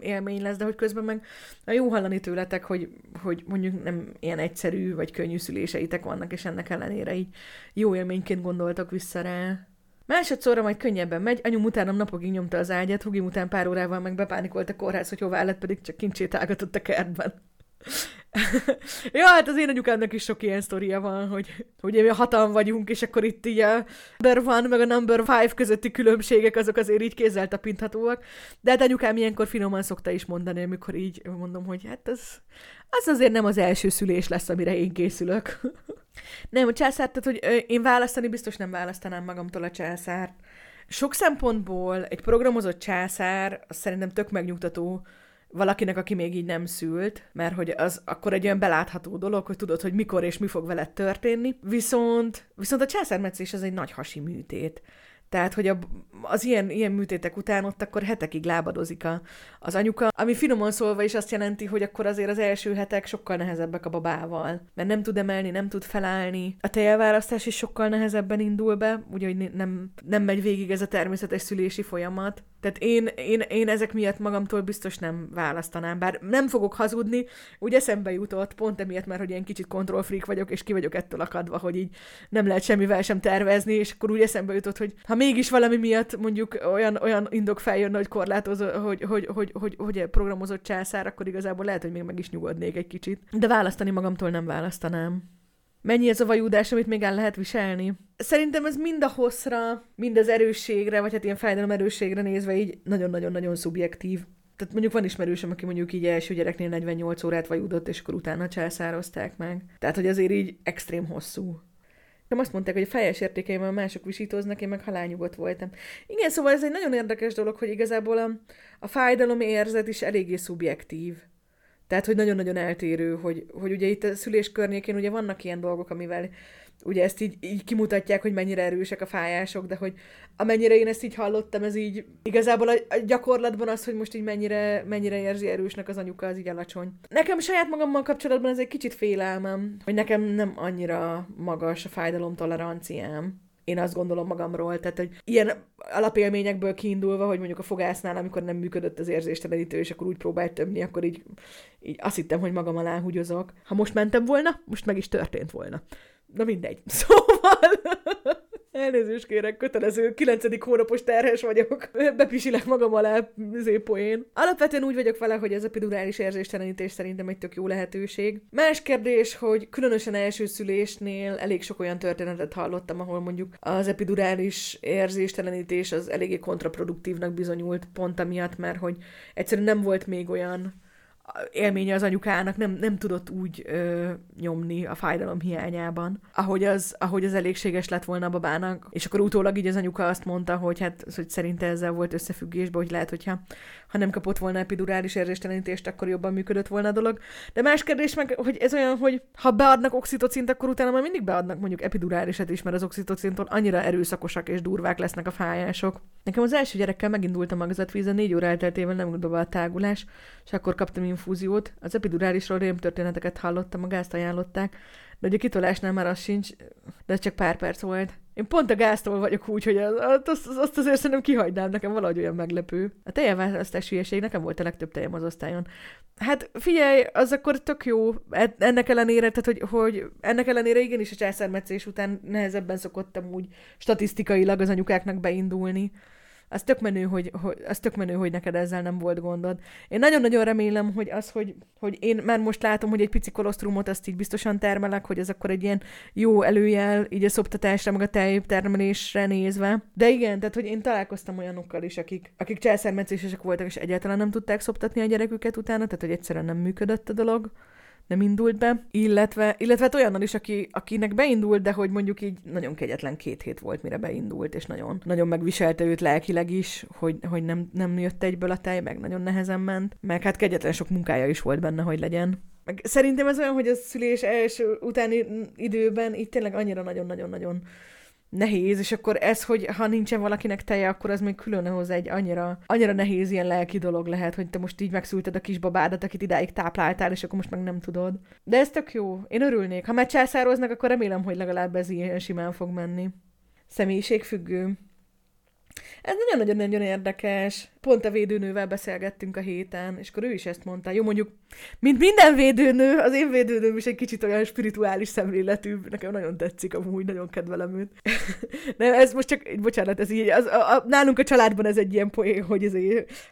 élmény lesz, de hogy közben meg a jó hallani tőletek, hogy, hogy mondjuk nem ilyen egyszerű vagy könnyű szüléseitek vannak, és ennek ellenére így jó élményként gondoltak vissza rá. Másodszorra majd könnyebben megy, anyum utánam napokig nyomta az ágyat, hugim után pár órával meg bepánikolt a kórház, hogy hová lett, pedig csak kincsét ágatott a kertben. ja, hát az én anyukámnak is sok ilyen sztoria van, hogy, hogy mi hatan vagyunk, és akkor itt így a number one meg a number five közötti különbségek azok azért így kézzel tapinthatóak. De hát anyukám ilyenkor finoman szokta is mondani, amikor így mondom, hogy hát az, az azért nem az első szülés lesz, amire én készülök. nem, a császárt, tehát hogy én választani biztos nem választanám magamtól a császárt. Sok szempontból egy programozott császár, az szerintem tök megnyugtató, valakinek, aki még így nem szült, mert hogy az akkor egy olyan belátható dolog, hogy tudod, hogy mikor és mi fog veled történni. Viszont, viszont a császármetszés az egy nagy hasi műtét. Tehát, hogy a, az ilyen, ilyen műtétek után ott akkor hetekig lábadozik a, az anyuka, ami finoman szólva is azt jelenti, hogy akkor azért az első hetek sokkal nehezebbek a babával, mert nem tud emelni, nem tud felállni. A tejelválasztás is sokkal nehezebben indul be, úgyhogy nem, nem megy végig ez a természetes szülési folyamat. Tehát én, én, én ezek miatt magamtól biztos nem választanám, bár nem fogok hazudni, úgy eszembe jutott, pont emiatt, mert hogy ilyen kicsit kontrollfreak vagyok, és ki vagyok ettől akadva, hogy így nem lehet semmivel sem tervezni, és akkor úgy eszembe jutott, hogy ha mégis valami miatt mondjuk olyan, olyan indok feljönne, hogy korlátozó, hogy, hogy, hogy, hogy, hogy programozott császár, akkor igazából lehet, hogy még meg is nyugodnék egy kicsit. De választani magamtól nem választanám. mennyi ez a vajúdás, amit még el lehet viselni. Szerintem ez mind a hosszra, mind az erősségre, vagy hát ilyen fájdalom erősségre nézve így nagyon-nagyon-nagyon szubjektív. Tehát mondjuk van ismerősöm, aki mondjuk így első gyereknél 48 órát vajúdott, és akkor utána császározták meg. Tehát, hogy azért így extrém hosszú. Nem azt mondták, hogy a fejes értékeimben mások visítoznak, én meg halálnyugodt voltam. Igen, szóval ez egy nagyon érdekes dolog, hogy igazából a, a fájdalom érzet is eléggé szubjektív. Tehát, hogy nagyon-nagyon eltérő, hogy, hogy ugye itt a szülés környékén ugye vannak ilyen dolgok, amivel ugye ezt így, így kimutatják, hogy mennyire erősek a fájások, de hogy amennyire én ezt így hallottam, ez így igazából a, a gyakorlatban az, hogy most így mennyire, mennyire érzi erősnek az anyuka, az így alacsony. Nekem saját magammal kapcsolatban ez egy kicsit félelmem, hogy nekem nem annyira magas a fájdalom toleranciám én azt gondolom magamról, tehát hogy ilyen alapélményekből kiindulva, hogy mondjuk a fogásznál, amikor nem működött az érzéstelenítő, és akkor úgy próbált tömni, akkor így, így azt hittem, hogy magam alá húgyozok. Ha most mentem volna, most meg is történt volna. Na mindegy. Szóval... Elnézést kérek, kötelező, kilencedik hónapos terhes vagyok. Bepisilek magam alá zépoén. Alapvetően úgy vagyok vele, hogy ez a epidurális érzéstelenítés szerintem egy tök jó lehetőség. Más kérdés, hogy különösen első szülésnél elég sok olyan történetet hallottam, ahol mondjuk az epidurális érzéstelenítés az eléggé kontraproduktívnak bizonyult pont amiatt, mert hogy egyszerűen nem volt még olyan élménye az anyukának nem, nem tudott úgy ö, nyomni a fájdalom hiányában, ahogy az, ahogy az elégséges lett volna a babának. És akkor utólag így az anyuka azt mondta, hogy hát hogy szerinte ezzel volt összefüggésben, hogy lehet, hogyha ha nem kapott volna epidurális érzéstelenítést, akkor jobban működött volna a dolog. De más kérdés meg, hogy ez olyan, hogy ha beadnak oxitocint, akkor utána már mindig beadnak mondjuk epiduráliset is, mert az oxitocintól annyira erőszakosak és durvák lesznek a fájások. Nekem az első gyerekkel megindult a magzatvíz, a négy óra elteltével nem dobva a tágulás, és akkor kaptam infúziót. Az epidurálisról történeteket hallottam, a gázt ajánlották, de ugye kitolásnál már az sincs, de csak pár perc volt. Én pont a gáztól vagyok úgy, hogy az, azt, azt azért szerintem kihagynám, nekem valahogy olyan meglepő. A tejeválasztás hülyeség, nekem volt a legtöbb tejem az osztályon. Hát figyelj, az akkor tök jó, ennek ellenére, tehát hogy, hogy ennek ellenére igenis a császármetszés után nehezebben szokottam úgy statisztikailag az anyukáknak beindulni az tök menő, hogy, hogy, az tök menő, hogy neked ezzel nem volt gondod. Én nagyon-nagyon remélem, hogy az, hogy, hogy én már most látom, hogy egy pici kolosztrumot azt így biztosan termelek, hogy ez akkor egy ilyen jó előjel, így a szoptatásra, meg a tejtermelésre nézve. De igen, tehát hogy én találkoztam olyanokkal is, akik, akik császármetszésesek voltak, és egyáltalán nem tudták szoptatni a gyereküket utána, tehát hogy egyszerűen nem működött a dolog nem indult be, illetve, illetve hát olyannal is, aki, akinek beindult, de hogy mondjuk így nagyon kegyetlen két hét volt, mire beindult, és nagyon, nagyon megviselte őt lelkileg is, hogy, hogy nem, nem jött egyből a tej, meg nagyon nehezen ment, meg hát kegyetlen sok munkája is volt benne, hogy legyen. Meg szerintem ez olyan, hogy a szülés első utáni időben itt tényleg annyira nagyon-nagyon-nagyon nehéz, és akkor ez, hogy ha nincsen valakinek teje, akkor az még külön hozzá egy annyira, annyira nehéz ilyen lelki dolog lehet, hogy te most így megszülted a kisbabádat, akit idáig tápláltál, és akkor most meg nem tudod. De ez tök jó. Én örülnék. Ha megcsászároznak, akkor remélem, hogy legalább ez ilyen simán fog menni. Személyiségfüggő. Ez nagyon-nagyon-nagyon érdekes. Pont a védőnővel beszélgettünk a héten, és akkor ő is ezt mondta. Jó, mondjuk, mint minden védőnő, az én védőnőm is egy kicsit olyan spirituális szemléletű. Nekem nagyon tetszik, amúgy nagyon kedvelem őt. De ez most csak, bocsánat, ez így, az, a, a, nálunk a családban ez egy ilyen poén, hogy, ez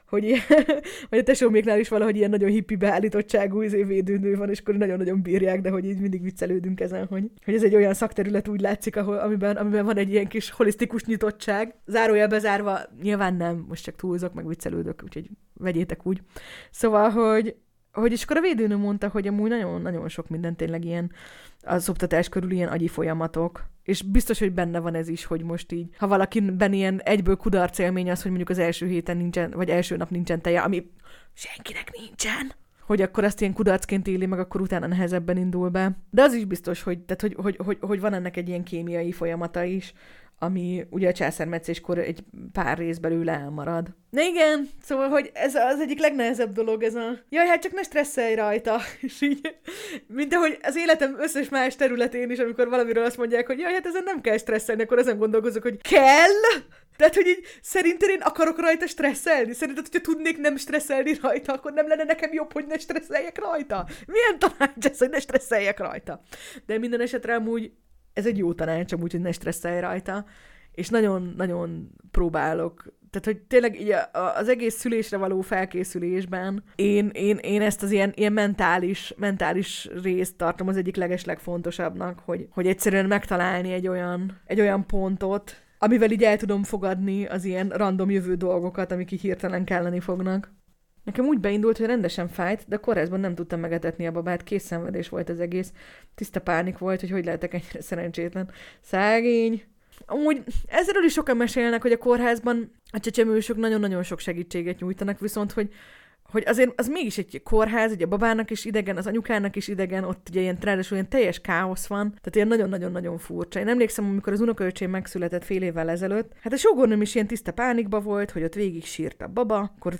hogy, hogy a tesóméknál is valahogy ilyen nagyon hippi beállítottságú izé védőnő van, és akkor nagyon-nagyon bírják, de hogy így mindig viccelődünk ezen, hogy, hogy ez egy olyan szakterület úgy látszik, ahol, amiben, amiben van egy ilyen kis holisztikus nyitottság. Zárójel bezárva, nyilván nem, most csak túlzok, meg viccelődök, úgyhogy vegyétek úgy. Szóval, hogy, hogy és akkor a védőnő mondta, hogy amúgy nagyon-nagyon sok minden tényleg ilyen az oktatás körül ilyen agyi folyamatok, és biztos, hogy benne van ez is, hogy most így, ha valakiben ilyen egyből kudarc élmény az, hogy mondjuk az első héten nincsen, vagy első nap nincsen teje, ami senkinek nincsen, hogy akkor azt ilyen kudarcként éli, meg akkor utána nehezebben indul be. De az is biztos, hogy, tehát, hogy, hogy, hogy, hogy van ennek egy ilyen kémiai folyamata is, ami ugye a császármetszéskor egy pár rész belőle elmarad. Na igen, szóval, hogy ez az egyik legnehezebb dolog, ez a jaj, hát csak ne stresszelj rajta, és így, mint ahogy az életem összes más területén is, amikor valamiről azt mondják, hogy jaj, hát ezen nem kell stresszelni, akkor ezen gondolkozok, hogy kell? Tehát, hogy így szerinted én akarok rajta stresszelni? Szerinted, hogyha tudnék nem stresszelni rajta, akkor nem lenne nekem jobb, hogy ne stresszeljek rajta? Milyen tanács ez, hogy ne stresszeljek rajta? De minden esetre amúgy ez egy jó tanács, amúgy, hogy ne stresszelj rajta. és nagyon-nagyon próbálok tehát, hogy tényleg így az egész szülésre való felkészülésben én, én, én ezt az ilyen, ilyen mentális, mentális részt tartom az egyik legeslegfontosabbnak, hogy, hogy egyszerűen megtalálni egy olyan, egy olyan pontot, amivel így el tudom fogadni az ilyen random jövő dolgokat, amik így hirtelen kelleni fognak. Nekem úgy beindult, hogy rendesen fájt, de kórházban nem tudtam megetetni a babát, szenvedés volt az egész. Tiszta pánik volt, hogy hogy lehetek ennyire szerencsétlen. Szegény. Amúgy ezzel is sokan mesélnek, hogy a kórházban a csecsemősök nagyon-nagyon sok segítséget nyújtanak, viszont hogy hogy azért az mégis egy kórház, ugye a babának is idegen, az anyukának is idegen, ott ugye ilyen ráadásul ilyen teljes káosz van, tehát ilyen nagyon-nagyon-nagyon furcsa. Én emlékszem, amikor az unokaöcsém megszületett fél évvel ezelőtt, hát a sógornőm is ilyen tiszta pánikba volt, hogy ott végig sírt a baba, akkor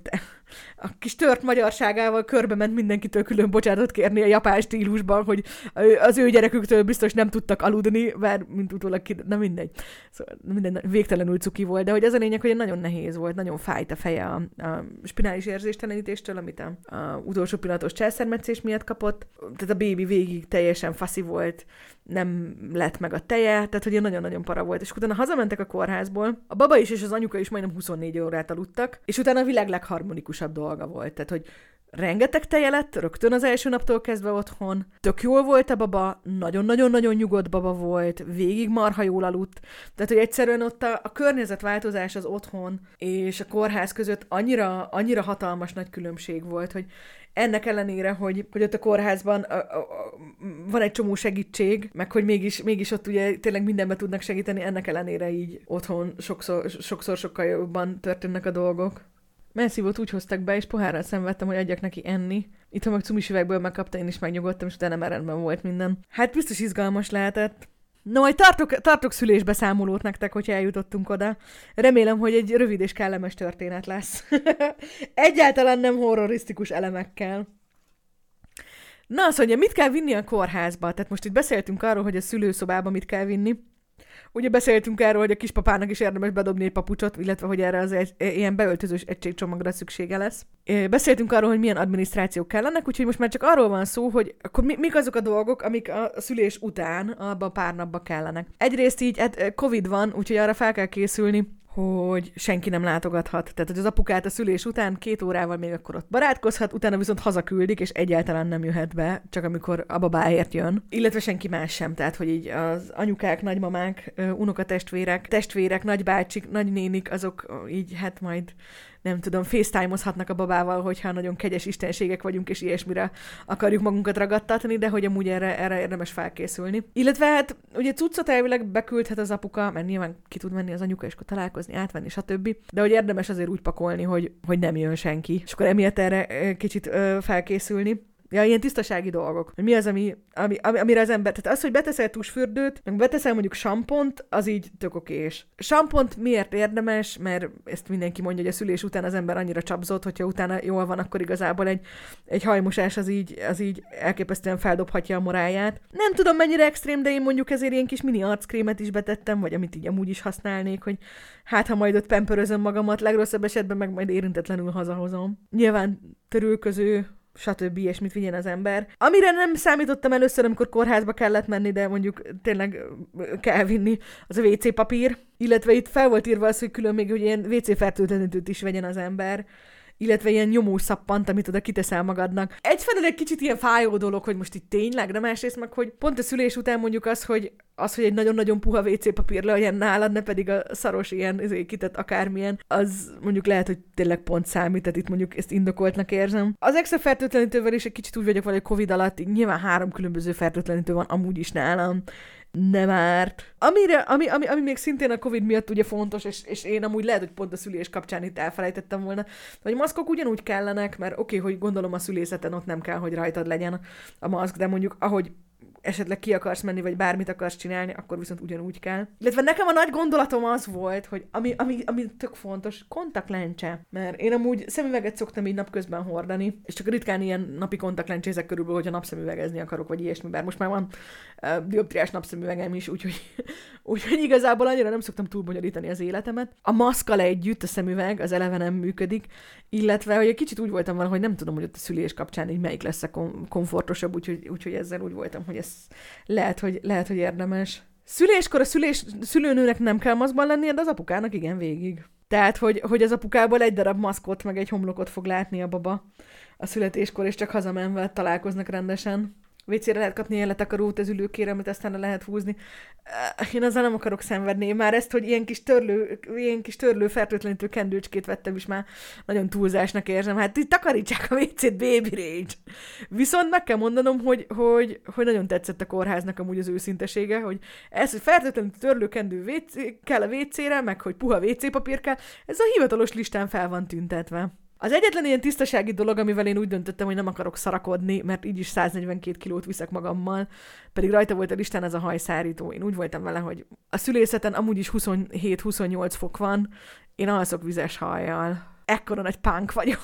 a kis tört magyarságával körbe ment mindenkitől külön bocsánatot kérni a japán stílusban, hogy az ő gyereküktől biztos nem tudtak aludni, mert mint utólag ki, na mindegy. Szóval minden végtelenül cuki volt, de hogy ez a lényeg, hogy nagyon nehéz volt, nagyon fájt a feje a, a spinális érzéstelenítés érzéstől, amit a, a utolsó pillanatos császármetszés miatt kapott. Tehát a bébi végig teljesen faszi volt, nem lett meg a teje, tehát hogy nagyon-nagyon para volt. És utána hazamentek a kórházból, a baba is és az anyuka is majdnem 24 órát aludtak, és utána a világ legharmonikusabb dolga volt. Tehát, hogy rengeteg teje lett, rögtön az első naptól kezdve otthon. Tök jól volt a baba, nagyon-nagyon-nagyon nyugodt baba volt, végig marha jól aludt. Tehát, hogy egyszerűen ott a, a környezetváltozás az otthon és a kórház között annyira, annyira hatalmas nagy különbség volt, hogy ennek ellenére, hogy, hogy ott a kórházban a, a, a, van egy csomó segítség, meg hogy mégis, mégis ott ugye tényleg mindenbe tudnak segíteni, ennek ellenére így otthon sokszor, sokszor sokkal jobban történnek a dolgok. Menszívót úgy hoztak be, és pohárral szenvedtem, hogy adjak neki enni. Itt, meg cumis üvegből megkapta, én is megnyugodtam, és utána már rendben volt minden. Hát biztos izgalmas lehetett. Na, majd tartok, tartok szülésbeszámolót nektek, hogyha eljutottunk oda. Remélem, hogy egy rövid és kellemes történet lesz. Egyáltalán nem horrorisztikus elemekkel. Na, azt mondja, mit kell vinni a kórházba? Tehát most itt beszéltünk arról, hogy a szülőszobába mit kell vinni. Ugye beszéltünk erről, hogy a kispapának is érdemes bedobni egy papucsot, illetve hogy erre az egy, ilyen beöltözős egységcsomagra szüksége lesz. Beszéltünk arról, hogy milyen adminisztrációk kellenek, úgyhogy most már csak arról van szó, hogy akkor mi, mik azok a dolgok, amik a szülés után, abban a pár napban kellenek. Egyrészt így, hát Covid van, úgyhogy arra fel kell készülni, hogy senki nem látogathat. Tehát, hogy az apukát a szülés után két órával még akkor ott barátkozhat, utána viszont hazaküldik, és egyáltalán nem jöhet be, csak amikor a babáért jön. Illetve senki más sem. Tehát, hogy így az anyukák, nagymamák, unokatestvérek, testvérek, nagybácsik, nagynénik, azok így hát majd nem tudom, facetime-ozhatnak a babával, hogyha nagyon kegyes istenségek vagyunk, és ilyesmire akarjuk magunkat ragadtatni, de hogy amúgy erre, erre érdemes felkészülni. Illetve hát ugye cuccot elvileg beküldhet az apuka, mert nyilván ki tud menni az anyuka, és akkor találkozni, átvenni, stb. De hogy érdemes azért úgy pakolni, hogy, hogy nem jön senki. És akkor emiatt erre kicsit ö, felkészülni. Ja, ilyen tisztasági dolgok. Hogy mi az, ami, ami, ami, amire az ember... Tehát az, hogy beteszel tusfürdőt, meg beteszel mondjuk sampont, az így tök okés. Sampont miért érdemes? Mert ezt mindenki mondja, hogy a szülés után az ember annyira csapzott, hogyha utána jól van, akkor igazából egy, egy hajmosás az így, az így elképesztően feldobhatja a moráját. Nem tudom mennyire extrém, de én mondjuk ezért ilyen kis mini arckrémet is betettem, vagy amit így amúgy is használnék, hogy hát ha majd ott pempörözöm magamat, legrosszabb esetben meg majd érintetlenül hazahozom. Nyilván törülköző stb. ilyesmit vigyen az ember. Amire nem számítottam először, amikor kórházba kellett menni, de mondjuk tényleg kell vinni, az a WC papír. Illetve itt fel volt írva az, hogy külön még hogy ilyen WC fertőtlenítőt is vegyen az ember illetve ilyen nyomós szappant, amit oda kiteszel magadnak. Egyfelől egy kicsit ilyen fájó dolog, hogy most itt tényleg, de másrészt meg, hogy pont a szülés után mondjuk az, hogy az, hogy egy nagyon-nagyon puha WC papír legyen nálad, ne pedig a szaros ilyen kitett akármilyen, az mondjuk lehet, hogy tényleg pont számít, tehát itt mondjuk ezt indokoltnak érzem. Az extra fertőtlenítővel is egy kicsit úgy vagyok, hogy Covid alatt nyilván három különböző fertőtlenítő van amúgy is nálam, nem árt. Amire, ami, ami, ami még szintén a Covid miatt ugye fontos, és, és én amúgy lehet, hogy pont a szülés kapcsán itt elfelejtettem volna, hogy maszkok ugyanúgy kellenek, mert oké, okay, hogy gondolom a szülészeten ott nem kell, hogy rajtad legyen a maszk, de mondjuk ahogy esetleg ki akarsz menni, vagy bármit akarsz csinálni, akkor viszont ugyanúgy kell. Illetve nekem a nagy gondolatom az volt, hogy ami, ami, ami tök fontos, kontaktlencse. Mert én amúgy szemüveget szoktam így napközben hordani, és csak ritkán ilyen napi kontaktlencsézek körülbelül, hogyha napszemüvegezni akarok, vagy ilyesmi, bár most már van uh, dioptriás napszemüvegem is, úgyhogy, úgyhogy igazából annyira nem szoktam túlbonyolítani az életemet. A maszkal együtt a szemüveg, az eleve nem működik, illetve, hogy egy kicsit úgy voltam hogy nem tudom, hogy ott a szülés kapcsán így melyik lesz a kom- komfortosabb, úgyhogy, úgyhogy ezzel úgy voltam, hogy ez lehet, hogy, lehet, hogy érdemes. Szüléskor a szülés, szülőnőnek nem kell maszkban lennie, de az apukának igen végig. Tehát, hogy, hogy az apukából egy darab maszkot, meg egy homlokot fog látni a baba a születéskor, és csak hazamenve találkoznak rendesen. WC-re lehet kapni ilyen letakarót az ülőkére, amit aztán le lehet húzni. Én azzal nem akarok szenvedni. Már ezt, hogy ilyen kis törlő, ilyen kis törlő fertőtlenítő kendőcskét vettem is már nagyon túlzásnak érzem. Hát itt takarítsák a WC-t, baby rage. Viszont meg kell mondanom, hogy, hogy, hogy nagyon tetszett a kórháznak amúgy az őszintesége, hogy ez, hogy fertőtlenítő törlő kendő WC, kell a WC-re, meg hogy puha WC papír kell, ez a hivatalos listán fel van tüntetve. Az egyetlen ilyen tisztasági dolog, amivel én úgy döntöttem, hogy nem akarok szarakodni, mert így is 142 kilót viszek magammal, pedig rajta volt a listán ez a hajszárító. Én úgy voltam vele, hogy a szülészeten amúgy is 27-28 fok van, én alszok vizes hajjal. Ekkora nagy pánk vagyok.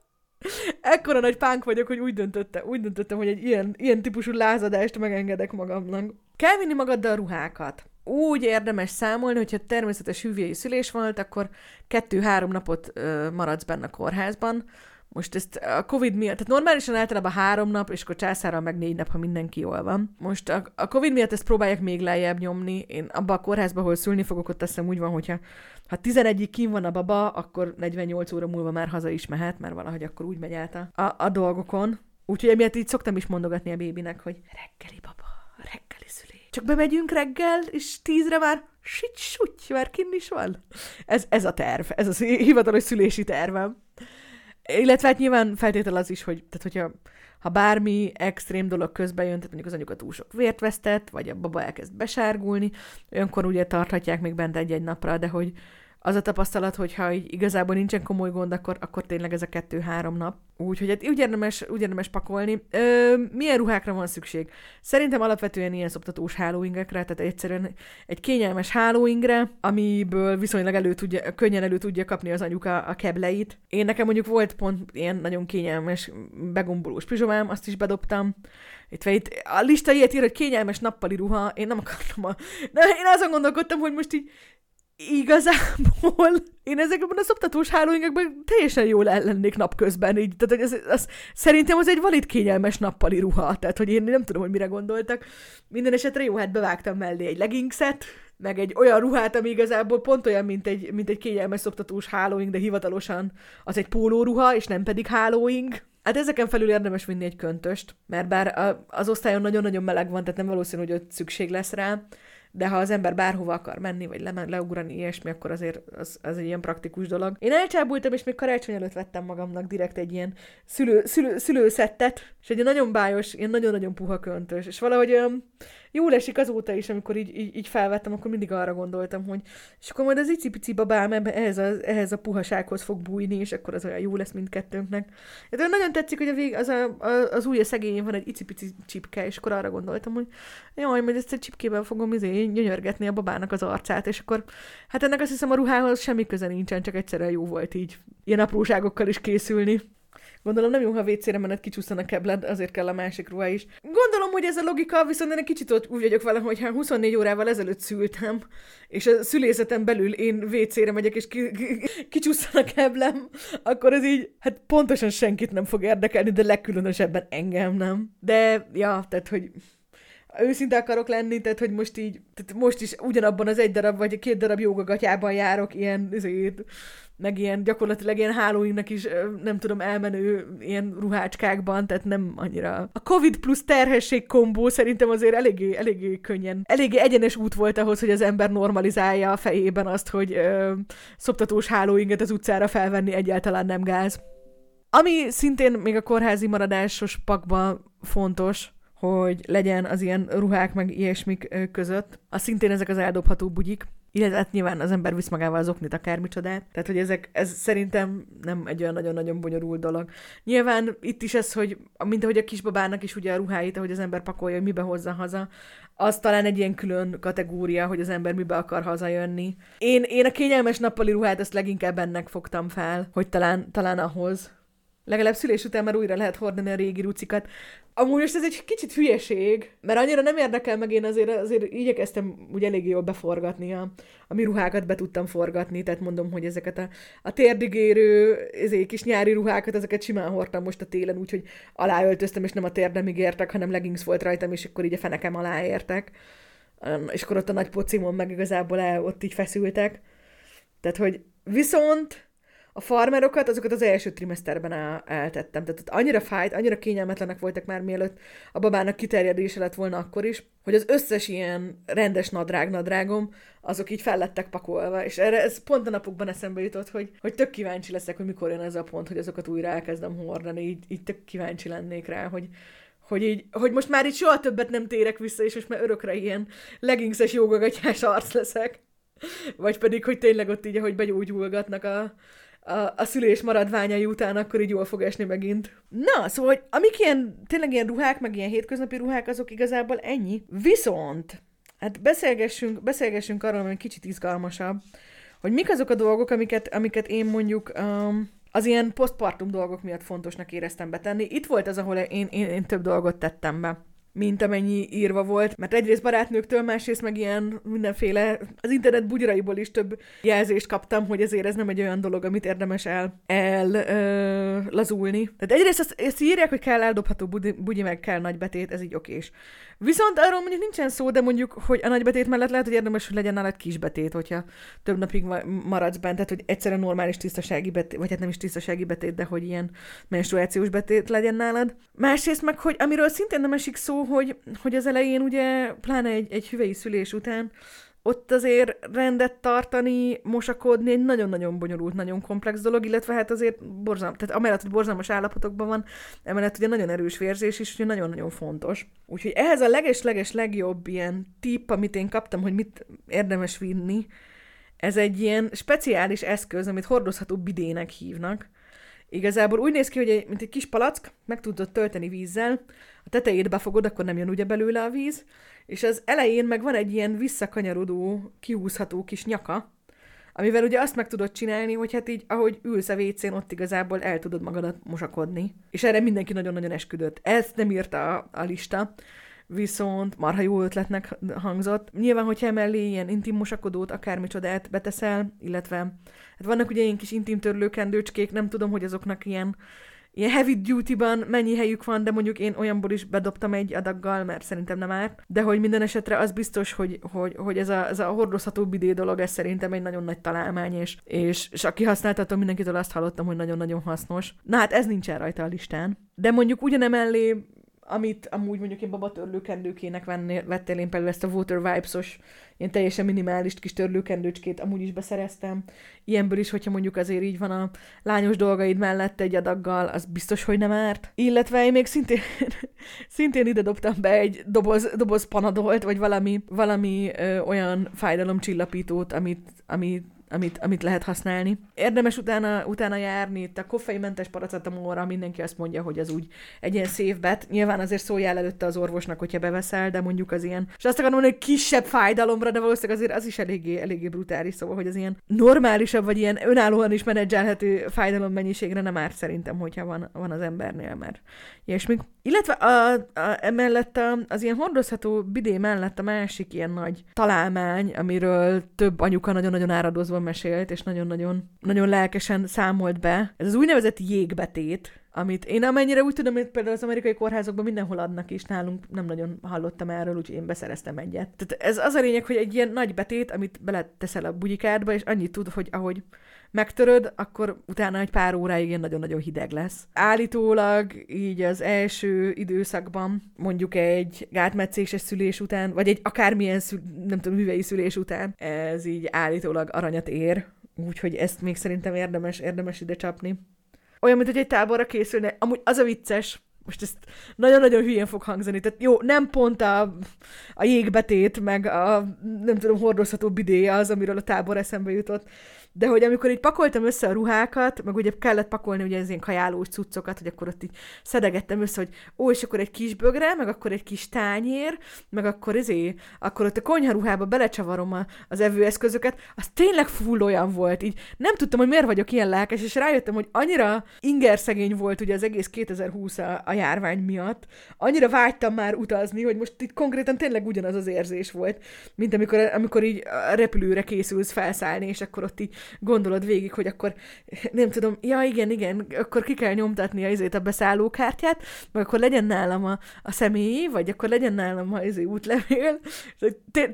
Ekkora nagy pánk vagyok, hogy úgy döntöttem, úgy döntöttem, hogy egy ilyen, ilyen típusú lázadást megengedek magamnak. Kell vinni magaddal ruhákat úgy érdemes számolni, hogyha természetes hüvélyi szülés volt, akkor kettő-három napot ö, maradsz benne a kórházban. Most ezt a Covid miatt, tehát normálisan általában három nap, és akkor császárral meg négy nap, ha mindenki jól van. Most a, a Covid miatt ezt próbálják még lejjebb nyomni. Én abba a kórházba, ahol szülni fogok, ott azt hiszem úgy van, hogyha ha 11-ig kín van a baba, akkor 48 óra múlva már haza is mehet, mert valahogy akkor úgy megy át a, a, a dolgokon. Úgyhogy emiatt így szoktam is mondogatni a bébinek, hogy reggeli baba, csak bemegyünk reggel, és tízre már sit suty, már kinn is van. Ez, ez a terv, ez az hivatalos szülési tervem. Illetve hát nyilván feltétel az is, hogy tehát hogyha ha bármi extrém dolog közben jön, tehát mondjuk az anyuka túl sok vért vesztett, vagy a baba elkezd besárgulni, olyankor ugye tarthatják még bent egy-egy napra, de hogy az a tapasztalat, hogyha így igazából nincsen komoly gond, akkor, akkor tényleg ez a kettő-három nap. Úgyhogy hát úgy érdemes, úgy érdemes pakolni. Ö, milyen ruhákra van szükség? Szerintem alapvetően ilyen szoptatós hálóingekre, tehát egyszerűen egy kényelmes hálóingre, amiből viszonylag elő tudja, könnyen elő tudja kapni az anyuka a kebleit. Én nekem mondjuk volt pont ilyen nagyon kényelmes begombolós pizsomám, azt is bedobtam. Itt, itt a lista ilyet ír, hogy kényelmes nappali ruha, én nem akartam a... De én azon gondolkodtam, hogy most így igazából én ezekben a szoptatós hálóingekben teljesen jól ellennék napközben, így, tehát ez, az, szerintem az egy valid kényelmes nappali ruha, tehát hogy én nem tudom, hogy mire gondoltak. Minden esetre jó, hát bevágtam mellé egy leggingset, meg egy olyan ruhát, ami igazából pont olyan, mint egy, mint egy kényelmes szoptatós hálóing, de hivatalosan az egy pólóruha, és nem pedig hálóing. Hát ezeken felül érdemes vinni egy köntöst, mert bár az osztályon nagyon-nagyon meleg van, tehát nem valószínű, hogy ott szükség lesz rá, de ha az ember bárhova akar menni, vagy le, leugrani ilyesmi, akkor azért az, az egy ilyen praktikus dolog. Én elcsábultam, és még karácsony előtt vettem magamnak direkt egy ilyen szülő, szülő, szülőszettet, és egy nagyon bájos, ilyen nagyon-nagyon puha köntös, és valahogy olyan jól esik azóta is, amikor így, így, így felvettem, akkor mindig arra gondoltam, hogy és akkor majd az icipici babám ehhez a, ehhez a puhasághoz fog bújni, és akkor az olyan jó lesz mindkettőnknek. De nagyon tetszik, hogy a vég, az, a, a, az ujja szegényén van egy icipici csipke, és akkor arra gondoltam, hogy jaj, majd ezt a csipkével fogom izé, gyönyörgetni a babának az arcát, és akkor hát ennek azt hiszem a ruhához semmi köze nincsen, csak egyszerűen jó volt így ilyen apróságokkal is készülni. Gondolom nem jó, ha WC-re menet kicsúszan a kebled, azért kell a másik ruha is. Gondolom, hogy ez a logika, viszont én egy kicsit ott úgy vagyok vele, hogy ha 24 órával ezelőtt szültem, és a szülészeten belül én WC-re megyek, és ki, ki, kicsúszan a keblem, akkor ez így, hát pontosan senkit nem fog érdekelni, de legkülönösebben engem nem. De, ja, tehát, hogy őszinte akarok lenni, tehát hogy most így, tehát most is ugyanabban az egy darab vagy két darab jogagatyában járok ilyen, ezért, meg ilyen gyakorlatilag ilyen hálóinknak is, nem tudom, elmenő ilyen ruhácskákban, tehát nem annyira. A Covid plusz terhesség kombó szerintem azért eléggé, eléggé könnyen, eléggé egyenes út volt ahhoz, hogy az ember normalizálja a fejében azt, hogy ö, szoptatós hálóinket az utcára felvenni egyáltalán nem gáz. Ami szintén még a kórházi maradásos pakban fontos, hogy legyen az ilyen ruhák meg ilyesmik között. Az szintén ezek az eldobható bugyik, illetve hát nyilván az ember visz magával az oknit, akármicsodát. Tehát, hogy ezek, ez szerintem nem egy olyan nagyon-nagyon bonyolult dolog. Nyilván itt is ez, hogy mint ahogy a kisbabának is ugye a ruháit, ahogy az ember pakolja, hogy mibe hozza haza, az talán egy ilyen külön kategória, hogy az ember mibe akar hazajönni. Én, én a kényelmes nappali ruhát ezt leginkább ennek fogtam fel, hogy talán, talán ahhoz legalább szülés után már újra lehet hordani a régi rucikat. Amúgy most ez egy kicsit hülyeség, mert annyira nem érdekel meg, én azért, azért igyekeztem úgy elég jól beforgatni a, a mi ruhákat, be tudtam forgatni, tehát mondom, hogy ezeket a, a térdigérő, ezért kis nyári ruhákat, ezeket simán hordtam most a télen, úgyhogy aláöltöztem, és nem a térdemig értek, hanem leggings volt rajtam, és akkor így a fenekem alá értek. és akkor ott a nagy pocimon meg igazából el, ott így feszültek. Tehát, hogy viszont a farmerokat, azokat az első trimeszterben el, eltettem. Tehát ott annyira fájt, annyira kényelmetlenek voltak már mielőtt a babának kiterjedése lett volna akkor is, hogy az összes ilyen rendes nadrág nadrágom, azok így fellettek pakolva, és erre ez pont a napokban eszembe jutott, hogy, hogy tök kíváncsi leszek, hogy mikor jön ez a pont, hogy azokat újra elkezdem hordani, így, így tök kíváncsi lennék rá, hogy, hogy, így, hogy most már itt soha többet nem térek vissza, és most már örökre ilyen leggingses jogagatyás arc leszek. Vagy pedig, hogy tényleg ott így, ahogy begyógyulgatnak a, a, a szülés maradványai után, akkor így jól fog esni megint. Na, szóval, hogy amik ilyen, tényleg ilyen ruhák, meg ilyen hétköznapi ruhák, azok igazából ennyi. Viszont, hát beszélgessünk, beszélgessünk arról, ami kicsit izgalmasabb, hogy mik azok a dolgok, amiket, amiket én mondjuk um, az ilyen postpartum dolgok miatt fontosnak éreztem betenni. Itt volt az, ahol én, én, én több dolgot tettem be mint amennyi írva volt, mert egyrészt barátnőktől, másrészt meg ilyen mindenféle, az internet bugyraiból is több jelzést kaptam, hogy ezért ez nem egy olyan dolog, amit érdemes el, el ö, lazulni. Tehát egyrészt azt, ezt írják, hogy kell eldobható bugyi, bugyi, meg kell nagybetét, ez így okés. Viszont arról mondjuk nincsen szó, de mondjuk, hogy a nagybetét mellett lehet, hogy érdemes, hogy legyen nálad kisbetét, hogyha több napig maradsz bent, tehát hogy egyszerűen normális tisztasági betét, vagy hát nem is tisztasági betét, de hogy ilyen menstruációs betét legyen nálad. Másrészt meg, hogy amiről szintén nem esik szó, hogy, hogy az elején ugye, pláne egy, egy hüvei szülés után, ott azért rendet tartani, mosakodni egy nagyon-nagyon bonyolult, nagyon komplex dolog, illetve hát azért borzalmas, tehát amellett, hogy borzalmas állapotokban van, emellett ugye nagyon erős vérzés is, ugye nagyon-nagyon fontos. Úgyhogy ehhez a leges-leges legjobb ilyen tipp, amit én kaptam, hogy mit érdemes vinni, ez egy ilyen speciális eszköz, amit hordozható bidének hívnak. Igazából úgy néz ki, hogy egy, mint egy kis palack, meg tudod tölteni vízzel, a tetejét befogod, akkor nem jön ugye belőle a víz, és az elején meg van egy ilyen visszakanyarodó, kihúzható kis nyaka, amivel ugye azt meg tudod csinálni, hogy hát így, ahogy ülsz a WC-n, ott igazából el tudod magadat mosakodni. És erre mindenki nagyon-nagyon esküdött. Ezt nem írta a, a lista, viszont marha jó ötletnek hangzott. Nyilván, hogyha emellé ilyen intim mosakodót, akármicsodát beteszel, illetve hát vannak ugye ilyen kis intim törlőkendőcskék, nem tudom, hogy azoknak ilyen ilyen heavy duty-ban mennyi helyük van, de mondjuk én olyanból is bedobtam egy adaggal, mert szerintem nem árt. De hogy minden esetre az biztos, hogy, hogy, hogy ez, a, ez a hordozható bidé dolog, ez szerintem egy nagyon nagy találmány, és, és, és aki használtatom, mindenkitől azt hallottam, hogy nagyon-nagyon hasznos. Na hát ez nincsen rajta a listán. De mondjuk ugyanemellé amit amúgy mondjuk én babatörlőkendőkének vennél, vettél én például ezt a Water Vibes-os, ilyen teljesen minimális kis törlőkendőcskét amúgy is beszereztem. Ilyenből is, hogyha mondjuk azért így van a lányos dolgaid mellett egy adaggal, az biztos, hogy nem árt. Illetve én még szintén, szintén ide dobtam be egy doboz, doboz panadolt, vagy valami, valami ö, olyan fájdalomcsillapítót, amit, amit amit, amit lehet használni. Érdemes utána, utána járni, itt a koffeinmentes paracetamolra mindenki azt mondja, hogy az úgy egy ilyen safe bet. Nyilván azért szóljál előtte az orvosnak, hogyha beveszel, de mondjuk az ilyen, és azt akarom mondani, hogy kisebb fájdalomra, de valószínűleg azért az is eléggé, eléggé brutális, szóval, hogy az ilyen normálisabb, vagy ilyen önállóan is menedzselhető fájdalom mennyiségre nem árt szerintem, hogyha van, van az embernél, mert ilyesmik. Illetve a, a, emellett a, az ilyen hordozható bidé mellett a másik ilyen nagy találmány, amiről több anyuka nagyon-nagyon áradozva mesélt, és nagyon-nagyon nagyon lelkesen számolt be. Ez az úgynevezett jégbetét, amit én amennyire úgy tudom, hogy például az amerikai kórházakban mindenhol adnak is, nálunk nem nagyon hallottam erről, úgyhogy én beszereztem egyet. Tehát ez az a lényeg, hogy egy ilyen nagy betét, amit beleteszel a bugyikádba, és annyit tud, hogy ahogy megtöröd, akkor utána egy pár óráig ilyen nagyon-nagyon hideg lesz. Állítólag így az első időszakban, mondjuk egy gátmetszéses szülés után, vagy egy akármilyen, szül, nem tudom, hüvei szülés után, ez így állítólag aranyat ér, úgyhogy ezt még szerintem érdemes, érdemes ide csapni. Olyan, mint hogy egy táborra készülne. Amúgy az a vicces, most ezt nagyon-nagyon hülyén fog hangzani, tehát jó, nem pont a, a jégbetét, meg a nem tudom, hordozható bidé az, amiről a tábor eszembe jutott, de hogy amikor így pakoltam össze a ruhákat, meg ugye kellett pakolni ugye az ilyen kajálós cuccokat, hogy akkor ott így szedegettem össze, hogy ó, és akkor egy kis bögre, meg akkor egy kis tányér, meg akkor ezé, akkor ott a konyharuhába belecsavarom a, az evőeszközöket, az tényleg full olyan volt, így nem tudtam, hogy miért vagyok ilyen lelkes, és rájöttem, hogy annyira ingerszegény volt ugye az egész 2020 a, a járvány miatt. Annyira vágytam már utazni, hogy most itt konkrétan tényleg ugyanaz az érzés volt, mint amikor, amikor így a repülőre készülsz felszállni, és akkor ott így gondolod végig, hogy akkor nem tudom, ja igen, igen, akkor ki kell nyomtatni a, izét a beszállókártyát, meg akkor legyen nálam a, a személyi, vagy akkor legyen nálam a izé útlevél.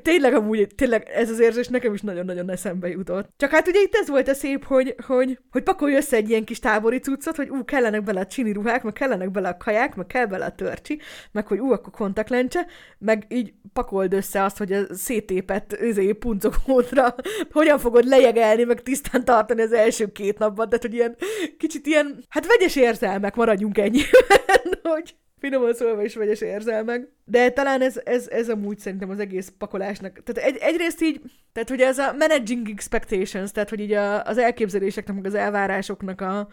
Tényleg amúgy, tényleg ez az érzés nekem is nagyon-nagyon eszembe jutott. Csak hát ugye itt ez volt a szép, hogy, hogy, hogy pakolj össze egy ilyen kis tábori cuccot, hogy ú, kellenek bele a csini ruhák, meg kellenek bele a kaják, meg kell bele a törcsi, meg hogy ú, akkor kontaktlencse, meg így pakold össze azt, hogy a szétépett izé, puncokódra hogyan fogod lejegelni, meg tisztán tartani az első két napban, tehát hogy ilyen kicsit ilyen, hát vegyes érzelmek, maradjunk ennyiben, hogy finoman szólva is vegyes érzelmek. De talán ez, ez, ez amúgy szerintem az egész pakolásnak. Tehát egy, egyrészt így, tehát hogy ez a managing expectations, tehát hogy így a, az elképzeléseknek, meg az elvárásoknak a,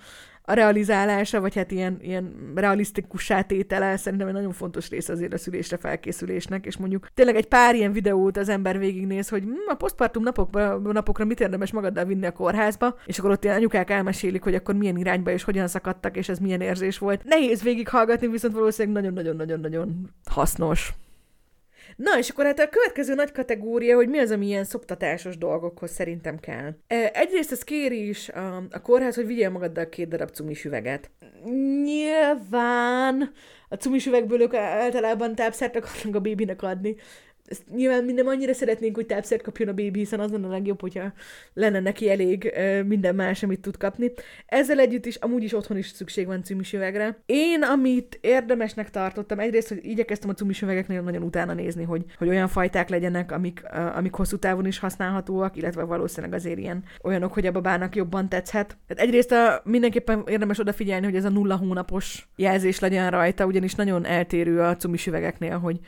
a realizálása, vagy hát ilyen, ilyen realisztikus tétele szerintem egy nagyon fontos része azért a szülésre felkészülésnek, és mondjuk tényleg egy pár ilyen videót az ember végignéz, hogy hm, a posztpartum napokra, napokra mit érdemes magaddal vinni a kórházba, és akkor ott ilyen anyukák elmesélik, hogy akkor milyen irányba és hogyan szakadtak, és ez milyen érzés volt. Nehéz végighallgatni, viszont valószínűleg nagyon-nagyon-nagyon-nagyon hasznos. Na, és akkor hát a következő nagy kategória, hogy mi az, ami ilyen szoptatásos dolgokhoz szerintem kell. Egyrészt ez kéri is a, a kórház, hogy vigyél magaddal két darab cumis üveget. Nyilván a cumis üvegből ők általában tápszert akarnak a bébinek adni, ezt nyilván minden annyira szeretnénk, hogy tápszert kapjon a bébi, hiszen az lenne a legjobb, hogyha lenne neki elég minden más, amit tud kapni. Ezzel együtt is amúgy is otthon is szükség van üvegre. Én, amit érdemesnek tartottam, egyrészt, hogy igyekeztem a üvegeknél nagyon utána nézni, hogy, hogy olyan fajták legyenek, amik, amik hosszú távon is használhatóak, illetve valószínűleg azért ilyen olyanok, hogy a babának jobban tetszhet. Tehát egyrészt a, mindenképpen érdemes odafigyelni, hogy ez a nulla hónapos jelzés legyen rajta, ugyanis nagyon eltérő a üvegeknél, hogy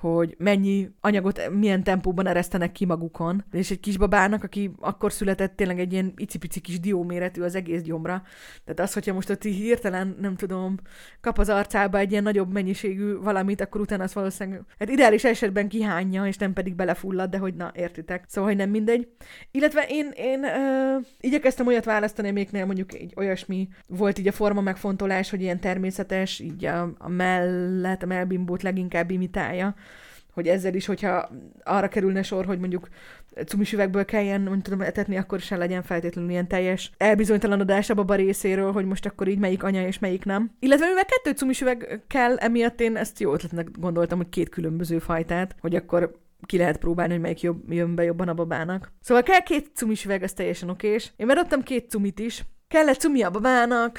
hogy mennyi anyagot milyen tempóban eresztenek ki magukon. És egy kisbabának, aki akkor született tényleg egy ilyen icipici kis dióméretű az egész gyomra. Tehát az, hogyha most ott hirtelen, nem tudom, kap az arcába egy ilyen nagyobb mennyiségű valamit, akkor utána az valószínűleg, hát ideális esetben kihányja, és nem pedig belefullad, de hogy na, értitek. Szóval, hogy nem mindegy. Illetve én, én uh, igyekeztem olyat választani, amiknél mondjuk egy olyasmi volt így a forma megfontolás, hogy ilyen természetes, így a, a mellett, a melbimbót leginkább imitálja hogy ezzel is, hogyha arra kerülne sor, hogy mondjuk cumis üvegből kelljen, mondjuk tudom, etetni, akkor sem legyen feltétlenül ilyen teljes elbizonytalanodás a baba részéről, hogy most akkor így melyik anya és melyik nem. Illetve mivel kettő cumis üveg kell, emiatt én ezt jó ötletnek gondoltam, hogy két különböző fajtát, hogy akkor ki lehet próbálni, hogy melyik jobb, jön be jobban a babának. Szóval kell két cumis üveg, ez teljesen okés. Én bedobtam két cumit is. Kellett cumi a babának,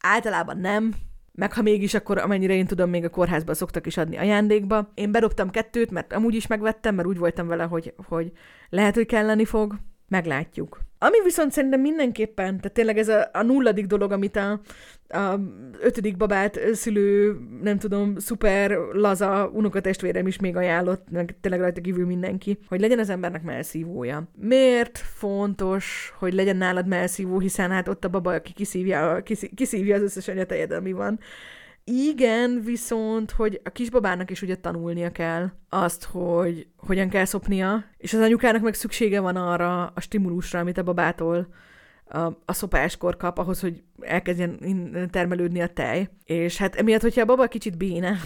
általában nem, meg ha mégis, akkor amennyire én tudom, még a kórházban szoktak is adni ajándékba. Én bedobtam kettőt, mert amúgy is megvettem, mert úgy voltam vele, hogy, hogy lehet, hogy kelleni fog. Meglátjuk. Ami viszont szerintem mindenképpen, tehát tényleg ez a, a nulladik dolog, amit a, a ötödik babát szülő, nem tudom, szuper laza unokatestvérem is még ajánlott, meg tényleg rajta kívül mindenki, hogy legyen az embernek melszívója. Miért fontos, hogy legyen nálad melszívó, hiszen hát ott a baba, aki kiszívja, kiszívja az összes anyatejet, ami van. Igen, viszont, hogy a kisbabának is ugye tanulnia kell azt, hogy hogyan kell szopnia, és az anyukának meg szüksége van arra a stimulusra, amit a babától a, a szopáskor kap, ahhoz, hogy elkezdjen termelődni a tej. És hát emiatt, hogyha a baba kicsit béne,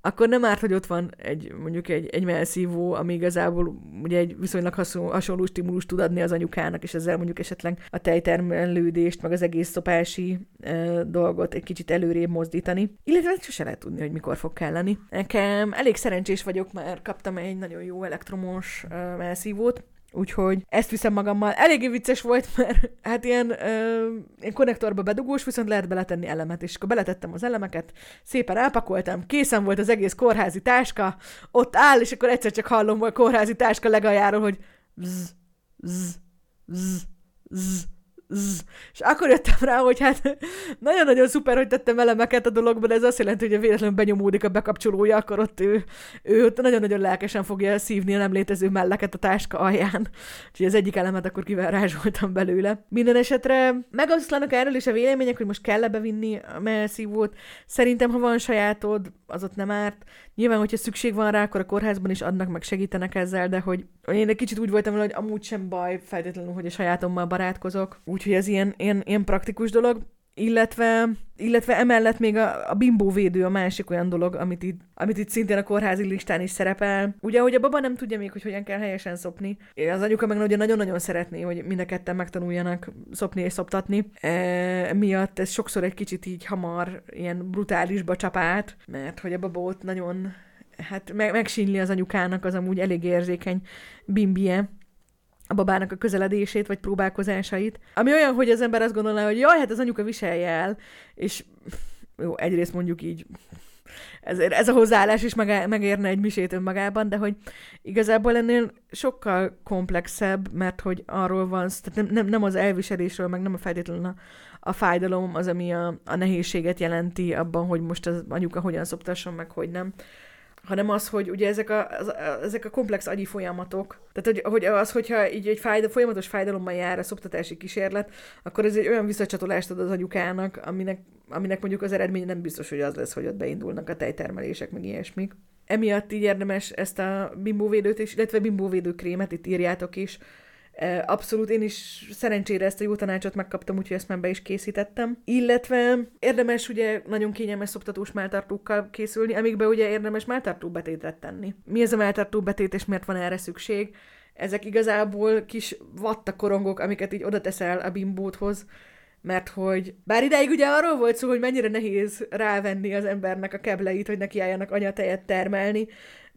akkor nem árt, hogy ott van egy, mondjuk egy, egy melszívó, ami igazából ugye egy viszonylag hasonló, stimulus tud adni az anyukának, és ezzel mondjuk esetleg a tejtermelődést, meg az egész szopási e, dolgot egy kicsit előrébb mozdítani. Illetve sose lehet tudni, hogy mikor fog kelleni. Nekem elég szerencsés vagyok, mert kaptam egy nagyon jó elektromos e, melszívót, Úgyhogy ezt viszem magammal. Eléggé vicces volt, mert hát ilyen, ö, ilyen konnektorba bedugós, viszont lehet beletenni elemet, és akkor beletettem az elemeket, szépen elpakoltam, készen volt az egész kórházi táska, ott áll, és akkor egyszer csak hallom a kórházi táska legajáról, hogy zzz, zzz, zzz, zzz. És akkor jöttem rá, hogy hát nagyon-nagyon szuper, hogy tettem elemeket a dologban, ez azt jelenti, hogy a véletlenül benyomódik a bekapcsolója, akkor ott ő, ő ott nagyon-nagyon lelkesen fogja szívni a nem létező melleket a táska alján. Úgyhogy az egyik elemet akkor kivarázsoltam belőle. Minden esetre megoszlanak erről is a vélemények, hogy most kell-e bevinni a melszívót. Szerintem, ha van sajátod, az ott nem árt. Nyilván, hogyha szükség van rá, akkor a kórházban is adnak, meg segítenek ezzel, de hogy én egy kicsit úgy voltam hogy amúgy sem baj feltétlenül, hogy a sajátommal barátkozok. Úgyhogy ez ilyen, ilyen, ilyen praktikus dolog. Illetve, illetve emellett még a, a bimbóvédő a másik olyan dolog, amit itt, amit itt szintén a kórházi listán is szerepel. Ugye, hogy a baba nem tudja még, hogy hogyan kell helyesen szopni. Az anyuka meg nagyon-nagyon szeretné, hogy mind a ketten megtanuljanak szopni és szoptatni. E, miatt ez sokszor egy kicsit így hamar ilyen brutálisba csapát, mert hogy a baba ott nagyon hát meg, megsínli az anyukának az amúgy elég érzékeny bimbie a babának a közeledését, vagy próbálkozásait. Ami olyan, hogy az ember azt gondolná, hogy jaj, hát az anyuka viselje el, és jó, egyrészt mondjuk így ez, ez a hozzáállás is meg, megérne egy misét önmagában, de hogy igazából ennél sokkal komplexebb, mert hogy arról van, tehát nem, nem, nem az elviselésről, meg nem a feltétlenül a, a fájdalom az, ami a, a nehézséget jelenti abban, hogy most az anyuka hogyan szoptasson, meg hogy nem, hanem az, hogy ugye ezek a, ezek a komplex agyi folyamatok, tehát hogy, hogy az, hogyha így egy fájdal, folyamatos fájdalommal jár a szoptatási kísérlet, akkor ez egy olyan visszacsatolást ad az agyukának, aminek, aminek mondjuk az eredmény nem biztos, hogy az lesz, hogy ott beindulnak a tejtermelések, meg ilyesmik. Emiatt így érdemes ezt a bimbóvédőt, és, illetve bimbóvédő itt írjátok is, Abszolút, én is szerencsére ezt a jó tanácsot megkaptam, úgyhogy ezt már be is készítettem. Illetve érdemes ugye nagyon kényelmes szoptatós melltartókkal készülni, amikbe ugye érdemes melltartó betétet tenni. Mi ez a melltartó betét, és miért van erre szükség? Ezek igazából kis vattakorongok, amiket így oda teszel a bimbóthoz, mert hogy bár ideig ugye arról volt szó, hogy mennyire nehéz rávenni az embernek a kebleit, hogy neki álljanak anyatejet termelni,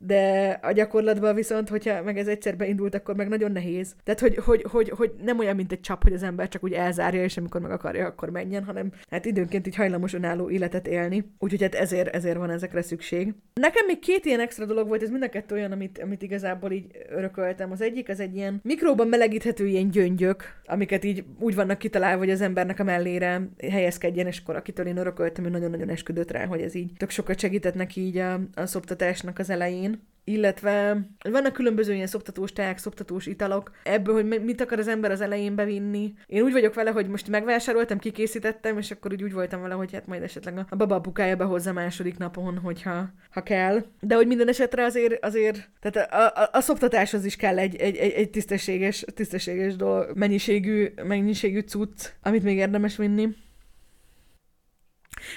de a gyakorlatban viszont, hogyha meg ez egyszer beindult, akkor meg nagyon nehéz. Tehát, hogy, hogy, hogy, hogy nem olyan, mint egy csap, hogy az ember csak úgy elzárja, és amikor meg akarja, akkor menjen, hanem hát időnként így hajlamos önálló életet élni. Úgyhogy hát ezért, ezért van ezekre szükség. Nekem még két ilyen extra dolog volt, ez mind a kettő olyan, amit, amit igazából így örököltem. Az egyik az egy ilyen mikróban melegíthető ilyen gyöngyök, amiket így úgy vannak kitalálva, hogy az embernek a mellére helyezkedjen, és akkor akitől én örököltem, ő nagyon-nagyon esküdött rá, hogy ez így tök sokat segített neki így a, a szoptatásnak az elején illetve vannak különböző ilyen szoptatós teák, szoptatós italok, ebből, hogy mit akar az ember az elején bevinni. Én úgy vagyok vele, hogy most megvásároltam, kikészítettem, és akkor úgy, voltam vele, hogy hát majd esetleg a baba apukája behozza második napon, hogyha ha kell. De hogy minden esetre azért, azért tehát a, a, a szoptatáshoz is kell egy, egy, egy, egy tisztességes, tisztességes dolog, mennyiségű, mennyiségű cucc, amit még érdemes vinni.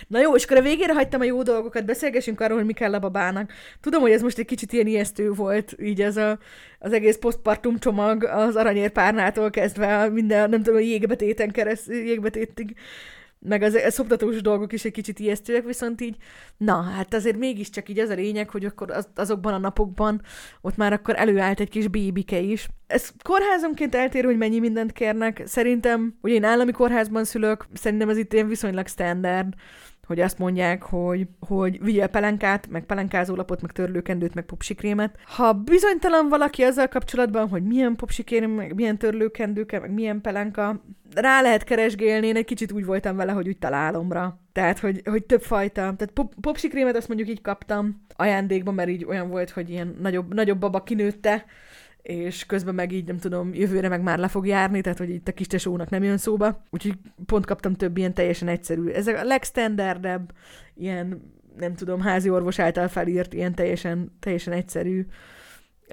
Na jó, és akkor a végére hagytam a jó dolgokat, beszélgessünk arról, hogy mi kell a babának. Tudom, hogy ez most egy kicsit ilyen ijesztő volt, így ez a, az egész postpartum csomag az aranyérpárnától kezdve minden, nem tudom, a jégbetéten keresztül, jégbetétig meg az, a szoptatós dolgok is egy kicsit ijesztőek, viszont így, na, hát azért mégiscsak így az a lényeg, hogy akkor az, azokban a napokban ott már akkor előállt egy kis bébike is. Ez kórházonként eltérő, hogy mennyi mindent kérnek. Szerintem, ugye én állami kórházban szülök, szerintem ez itt ilyen viszonylag standard hogy azt mondják, hogy, hogy vigyél pelenkát, meg pelenkázólapot, meg törlőkendőt, meg popsikrémet. Ha bizonytalan valaki azzal kapcsolatban, hogy milyen popsikrém, meg milyen törlőkendőke, meg milyen pelenka, rá lehet keresgélni, én egy kicsit úgy voltam vele, hogy úgy találomra. Tehát, hogy, hogy több fajta. Tehát pop, popsikrémet azt mondjuk így kaptam ajándékban, mert így olyan volt, hogy ilyen nagyobb, nagyobb baba kinőtte, és közben meg így, nem tudom, jövőre meg már le fog járni, tehát hogy itt a kis tesónak nem jön szóba. Úgyhogy pont kaptam több ilyen teljesen egyszerű. Ez a legstandardebb, ilyen, nem tudom, házi orvos által felírt, ilyen teljesen, teljesen egyszerű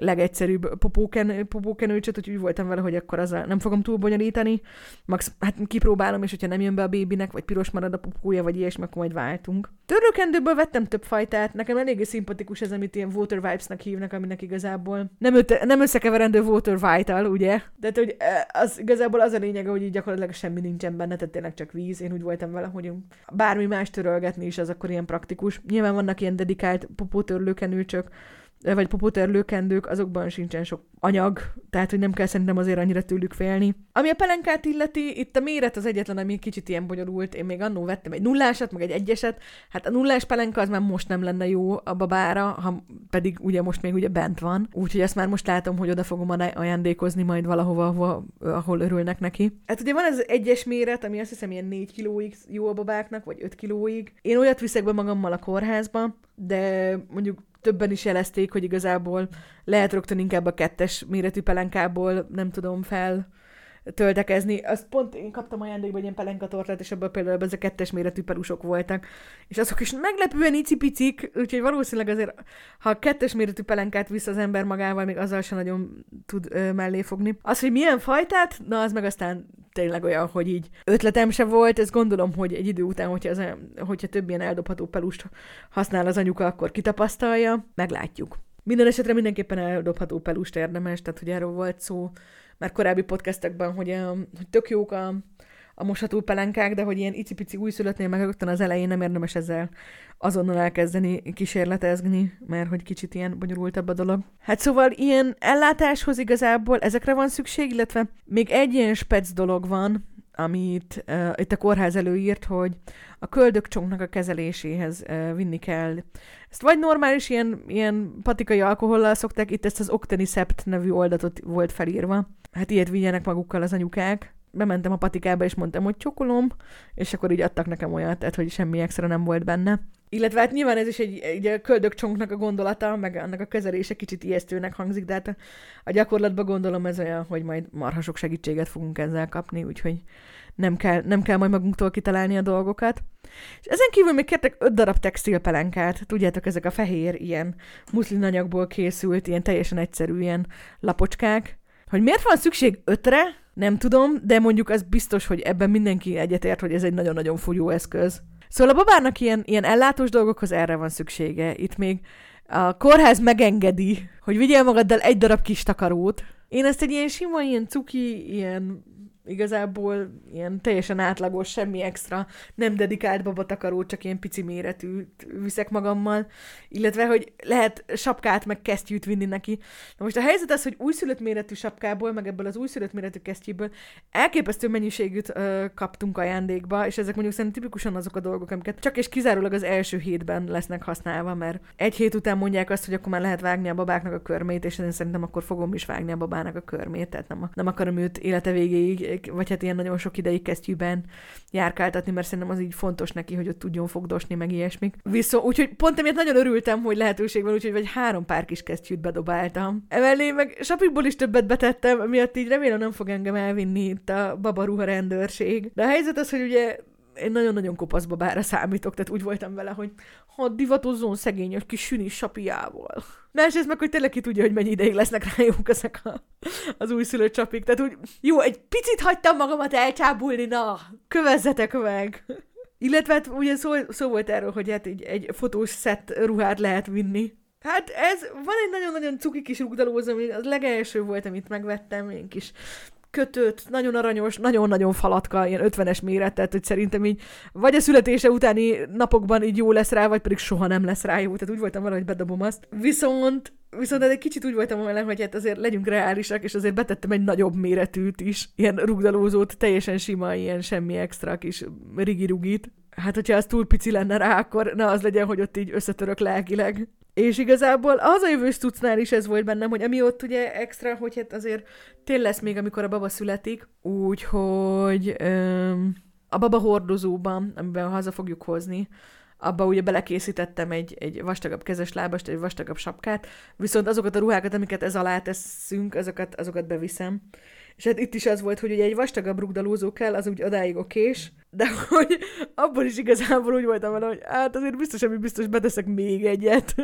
legegyszerűbb popóken, popókenőcsöt, hogy úgy voltam vele, hogy akkor azzal nem fogom túl bonyolítani. Max, hát kipróbálom, és hogyha nem jön be a bébinek, vagy piros marad a popója, vagy ilyesmi, akkor majd váltunk. Törlőkendőből vettem több fajtát, nekem eléggé szimpatikus ez, amit ilyen Water Vibes-nak hívnak, aminek igazából nem, öte, nem összekeverendő Water Vital, ugye? De hogy az igazából az a lényege, hogy így gyakorlatilag semmi nincsen benne, tehát tényleg csak víz. Én úgy voltam vele, hogy bármi más törölgetni is az akkor ilyen praktikus. Nyilván vannak ilyen dedikált popótörlőkenőcsök, vagy popotörlőkendők, azokban sincsen sok anyag, tehát hogy nem kell szerintem azért annyira tőlük félni. Ami a pelenkát illeti, itt a méret az egyetlen, ami kicsit ilyen bonyolult. Én még annó vettem egy nullásat, meg egy egyeset. Hát a nullás pelenka az már most nem lenne jó a babára, ha pedig ugye most még ugye bent van. Úgyhogy ezt már most látom, hogy oda fogom ajándékozni majd valahova, ahol, ahol örülnek neki. Hát ugye van az egyes méret, ami azt hiszem ilyen 4 kilóig jó a babáknak, vagy 5 kilóig. Én olyat viszek be magammal a kórházba, de mondjuk többen is jelezték, hogy igazából lehet rögtön inkább a kettes méretű pelenkából, nem tudom, fel töltekezni. Azt pont én kaptam ajándékba egy ilyen pelenkatortát, és ebből például ez a kettes méretű pelusok voltak. És azok is meglepően icipicik, úgyhogy valószínűleg azért, ha a kettes méretű pelenkát visz az ember magával, még azzal sem nagyon tud ö, mellé fogni. Az, hogy milyen fajtát, na az meg aztán tényleg olyan, hogy így ötletem se volt, ezt gondolom, hogy egy idő után, hogyha, az, hogyha több ilyen eldobható pelust használ az anyuka, akkor kitapasztalja, meglátjuk. Minden esetre mindenképpen eldobható pelust érdemes, tehát hogy erről volt szó már korábbi podcastekben, hogy, hogy tök jók a, a mosható pelenkák, de hogy ilyen icipici újszülöttnél meg rögtön az elején nem érdemes ezzel azonnal elkezdeni kísérletezni, mert hogy kicsit ilyen bonyolultabb a dolog. Hát szóval ilyen ellátáshoz igazából ezekre van szükség, illetve még egy ilyen spec dolog van, amit uh, itt a kórház előírt, hogy a köldökcsonknak a kezeléséhez uh, vinni kell. Ezt vagy normális ilyen, ilyen patikai alkohollal szokták, itt ezt az Octenicept nevű oldatot volt felírva. Hát ilyet vigyenek magukkal az anyukák. Bementem a patikába, és mondtam, hogy csokolom, és akkor így adtak nekem olyat, tehát hogy semmi extra nem volt benne. Illetve hát nyilván ez is egy, egy a köldökcsonknak a gondolata, meg annak a kezelése kicsit ijesztőnek hangzik, de hát a, a gyakorlatban gondolom ez olyan, hogy majd marha sok segítséget fogunk ezzel kapni, úgyhogy nem kell, nem kell majd magunktól kitalálni a dolgokat. És ezen kívül még kértek öt darab textilpelenkát, tudjátok, ezek a fehér, ilyen muszlinanyagból készült, ilyen teljesen egyszerű ilyen lapocskák. Hogy miért van szükség ötre, nem tudom, de mondjuk az biztos, hogy ebben mindenki egyetért, hogy ez egy nagyon-nagyon fogyó eszköz. Szóval a babának ilyen, ilyen ellátós dolgokhoz erre van szüksége. Itt még a kórház megengedi, hogy vigyél magaddal egy darab kis takarót. Én ezt egy ilyen sima, ilyen cuki, ilyen igazából ilyen teljesen átlagos, semmi extra, nem dedikált babatakaró, csak ilyen pici méretű viszek magammal, illetve, hogy lehet sapkát meg kesztyűt vinni neki. Na most a helyzet az, hogy újszülött méretű sapkából, meg ebből az újszülött méretű kesztyűből elképesztő mennyiségűt ö, kaptunk ajándékba, és ezek mondjuk szerintem tipikusan azok a dolgok, amiket csak és kizárólag az első hétben lesznek használva, mert egy hét után mondják azt, hogy akkor már lehet vágni a babáknak a körmét, és én szerintem akkor fogom is vágni a babának a körmét, tehát nem, nem akarom őt élete végéig vagy hát ilyen nagyon sok ideig kesztyűben járkáltatni, mert szerintem az így fontos neki, hogy ott tudjon fogdosni, meg ilyesmik. Viszont, úgyhogy pont emiatt nagyon örültem, hogy lehetőség van, úgyhogy vagy három pár kis kesztyűt bedobáltam. Emellé meg sapikból is többet betettem, miatt így remélem nem fog engem elvinni itt a babaruha rendőrség. De a helyzet az, hogy ugye én nagyon-nagyon kopasz babára számítok, tehát úgy voltam vele, hogy ha divatozzon szegény kis sünis sapiával. Másrészt meg, hogy tényleg ki tudja, hogy mennyi ideig lesznek rájuk ezek a, az újszülött csapik. Tehát úgy, jó, egy picit hagytam magamat elcsábulni, na, kövezzetek meg. Illetve hát ugye szó, szó volt erről, hogy hát egy, egy fotós szett ruhát lehet vinni. Hát ez, van egy nagyon-nagyon cuki kis rugdalózom, az legelső volt, amit megvettem, én kis kötött, nagyon aranyos, nagyon-nagyon falatka, ilyen 50-es méret, hogy szerintem így vagy a születése utáni napokban így jó lesz rá, vagy pedig soha nem lesz rá jó, tehát úgy voltam vele, hogy bedobom azt. Viszont Viszont egy kicsit úgy voltam vele, hogy hát azért legyünk reálisak, és azért betettem egy nagyobb méretűt is, ilyen rugdalózót, teljesen sima, ilyen semmi extra kis rigi-rugit. Hát, hogyha az túl pici lenne rá, akkor ne az legyen, hogy ott így összetörök lelkileg. És igazából az a jövős tucnál is ez volt bennem, hogy ami ott ugye extra, hogy hát azért tél lesz még, amikor a baba születik, úgyhogy öm, a baba hordozóban, amiben haza fogjuk hozni, abba ugye belekészítettem egy, egy vastagabb kezes lábast, egy vastagabb sapkát, viszont azokat a ruhákat, amiket ez alá teszünk, azokat, azokat beviszem. És hát itt is az volt, hogy ugye egy vastagabb rugdalózó kell, az úgy odáig okés, de hogy abban is igazából úgy voltam vele, hogy hát azért biztos, hogy biztos beteszek még egyet.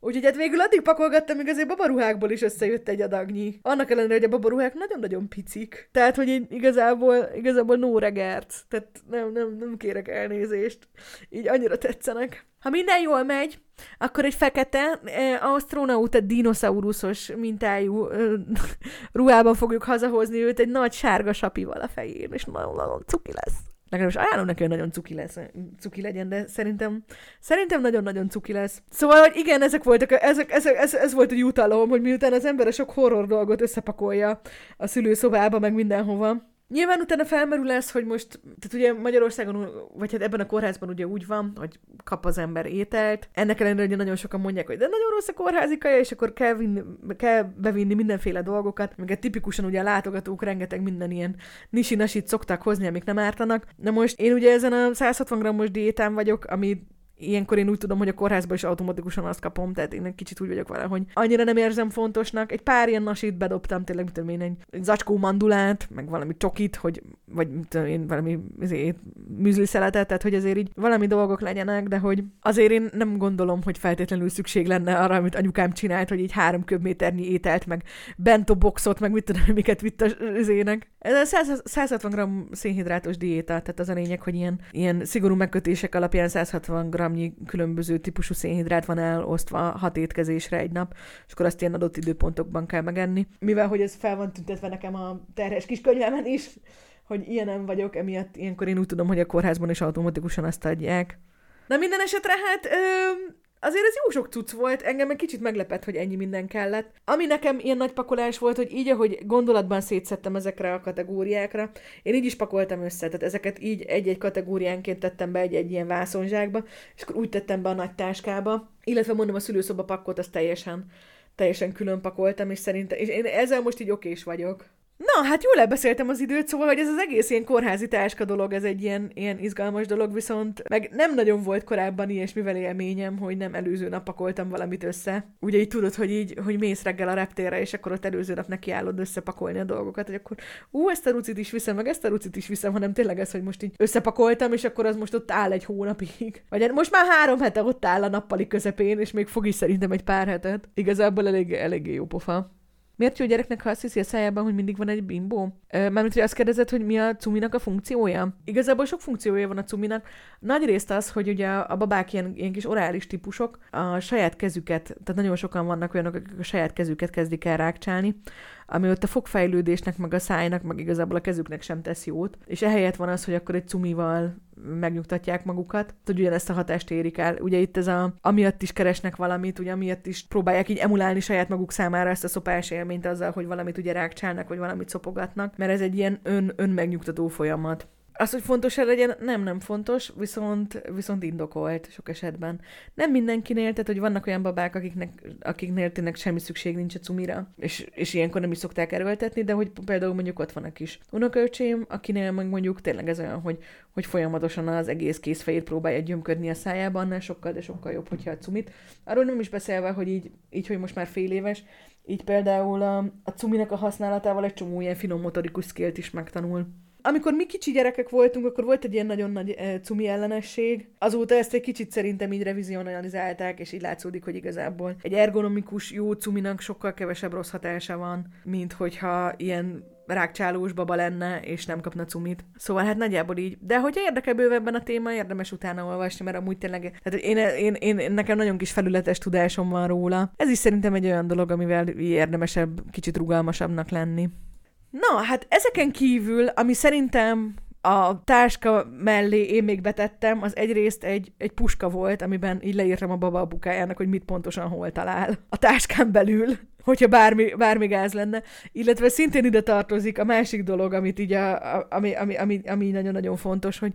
Úgyhogy hát végül addig pakolgattam, míg azért babaruhákból is összejött egy adagnyi. Annak ellenére, hogy a babaruhák nagyon-nagyon picik. Tehát, hogy én igazából, igazából no regert. Tehát nem, nem, nem kérek elnézést. Így annyira tetszenek. Ha minden jól megy, akkor egy fekete, eh, astronauta dinoszauruszos mintájú eh, ruhában fogjuk hazahozni őt egy nagy sárga sapival a fején, és nagyon-nagyon cuki lesz. Legalábbis ajánlom neki, hogy nagyon cuki lesz, cuki legyen, de szerintem, szerintem nagyon-nagyon cuki lesz. Szóval, hogy igen, ezek voltak, ezek, ezek, ez, ez volt a jutalom, hogy miután az ember sok horror dolgot összepakolja a szülőszobába, meg mindenhova, Nyilván utána felmerül ez, hogy most, tehát ugye Magyarországon, vagy hát ebben a kórházban ugye úgy van, hogy kap az ember ételt. Ennek ellenére ugye nagyon sokan mondják, hogy de nagyon rossz a kórházi és akkor kell, vinni, kell bevinni mindenféle dolgokat, amiket tipikusan ugye a látogatók rengeteg minden ilyen nisi szoktak hozni, amik nem ártanak. Na most én ugye ezen a 160 grammos diétán vagyok, ami ilyenkor én úgy tudom, hogy a kórházban is automatikusan azt kapom, tehát én egy kicsit úgy vagyok vele, hogy annyira nem érzem fontosnak. Egy pár ilyen nasit bedobtam, tényleg, mit tudom én, egy, zacskó mandulát, meg valami csokit, hogy, vagy mit tudom én, valami azért, műzli szeletet, tehát hogy azért így valami dolgok legyenek, de hogy azért én nem gondolom, hogy feltétlenül szükség lenne arra, amit anyukám csinált, hogy így három köbméternyi ételt, meg bento boxot, meg mit tudom, miket vitt az ének. Ez a 100, 160 g szénhidrátos diéta, tehát az a lényeg, hogy ilyen, ilyen szigorú megkötések alapján 160 g különböző típusú szénhidrát van elosztva hat étkezésre egy nap, és akkor azt ilyen adott időpontokban kell megenni. Mivel, hogy ez fel van tüntetve nekem a terhes kis könyvemen is, hogy ilyen nem vagyok, emiatt ilyenkor én úgy tudom, hogy a kórházban is automatikusan azt adják. Na minden esetre hát ö, azért ez jó sok cucc volt, engem egy kicsit meglepett, hogy ennyi minden kellett. Ami nekem ilyen nagy pakolás volt, hogy így, ahogy gondolatban szétszettem ezekre a kategóriákra, én így is pakoltam össze, tehát ezeket így egy-egy kategóriánként tettem be egy-egy ilyen vászonzsákba, és akkor úgy tettem be a nagy táskába, illetve mondom a szülőszoba pakkot, azt teljesen, teljesen külön pakoltam, és szerintem, és én ezzel most így okés vagyok. Na, hát jól elbeszéltem az időt, szóval, hogy ez az egész ilyen kórházi táska dolog, ez egy ilyen, ilyen izgalmas dolog, viszont meg nem nagyon volt korábban ilyesmivel élményem, hogy nem előző nap pakoltam valamit össze. Ugye így tudod, hogy így, hogy mész reggel a reptérre, és akkor ott előző nap nekiállod összepakolni a dolgokat, hogy akkor ú, ezt a rucit is viszem, meg ezt a rucit is viszem, hanem tényleg ez, hogy most így összepakoltam, és akkor az most ott áll egy hónapig. Vagy hát most már három hete ott áll a nappali közepén, és még fog is szerintem egy pár hetet. Igazából elég, eléggé jó pofa. Miért jó gyereknek, ha azt hiszi a szájában, hogy mindig van egy bimbó? Mármint, hogy azt kérdezed, hogy mi a cuminak a funkciója? Igazából sok funkciója van a cuminak. Nagy részt az, hogy ugye a babák ilyen, ilyen kis orális típusok a saját kezüket, tehát nagyon sokan vannak olyanok, akik a saját kezüket kezdik el rákcsálni, ami ott a fogfejlődésnek, meg a szájnak, meg igazából a kezüknek sem tesz jót. És ehelyett van az, hogy akkor egy cumival megnyugtatják magukat, hogy ugyanezt a hatást érik el. Ugye itt ez a, amiatt is keresnek valamit, ugye amiatt is próbálják így emulálni saját maguk számára ezt a szopás élményt azzal, hogy valamit ugye rákcsálnak, vagy valamit szopogatnak, mert ez egy ilyen ön, önmegnyugtató folyamat. Az, hogy fontos -e legyen, nem, nem fontos, viszont, viszont indokolt sok esetben. Nem mindenkinél, tehát hogy vannak olyan babák, akiknek, akiknél tényleg semmi szükség nincs a cumira, és, és ilyenkor nem is szokták erőltetni, de hogy például mondjuk ott van a kis unokaöcsém, akinél meg mondjuk tényleg ez olyan, hogy, hogy folyamatosan az egész kézfejét próbálja gyömködni a szájában, annál sokkal, de sokkal jobb, hogyha a cumit. Arról nem is beszélve, hogy így, így hogy most már fél éves, így például a, a cuminak a használatával egy csomó ilyen finom motorikus skillt is megtanul amikor mi kicsi gyerekek voltunk, akkor volt egy ilyen nagyon nagy e, cumi ellenesség. Azóta ezt egy kicsit szerintem így revizionalizálták, és így látszódik, hogy igazából egy ergonomikus, jó cuminak sokkal kevesebb rossz hatása van, mint hogyha ilyen rákcsálós baba lenne, és nem kapna cumit. Szóval hát nagyjából így. De hogyha érdekel bővebben a téma, érdemes utána olvasni, mert amúgy tényleg, tehát én, én, én, én, nekem nagyon kis felületes tudásom van róla. Ez is szerintem egy olyan dolog, amivel érdemesebb, kicsit rugalmasabbnak lenni. Na, hát ezeken kívül, ami szerintem a táska mellé én még betettem, az egyrészt egy, egy puska volt, amiben így leírtam a baba a bukájának, hogy mit pontosan hol talál a táskán belül, hogyha bármi, bármi gáz lenne. Illetve szintén ide tartozik a másik dolog, amit így a, a, ami, ami, ami, ami nagyon-nagyon fontos, hogy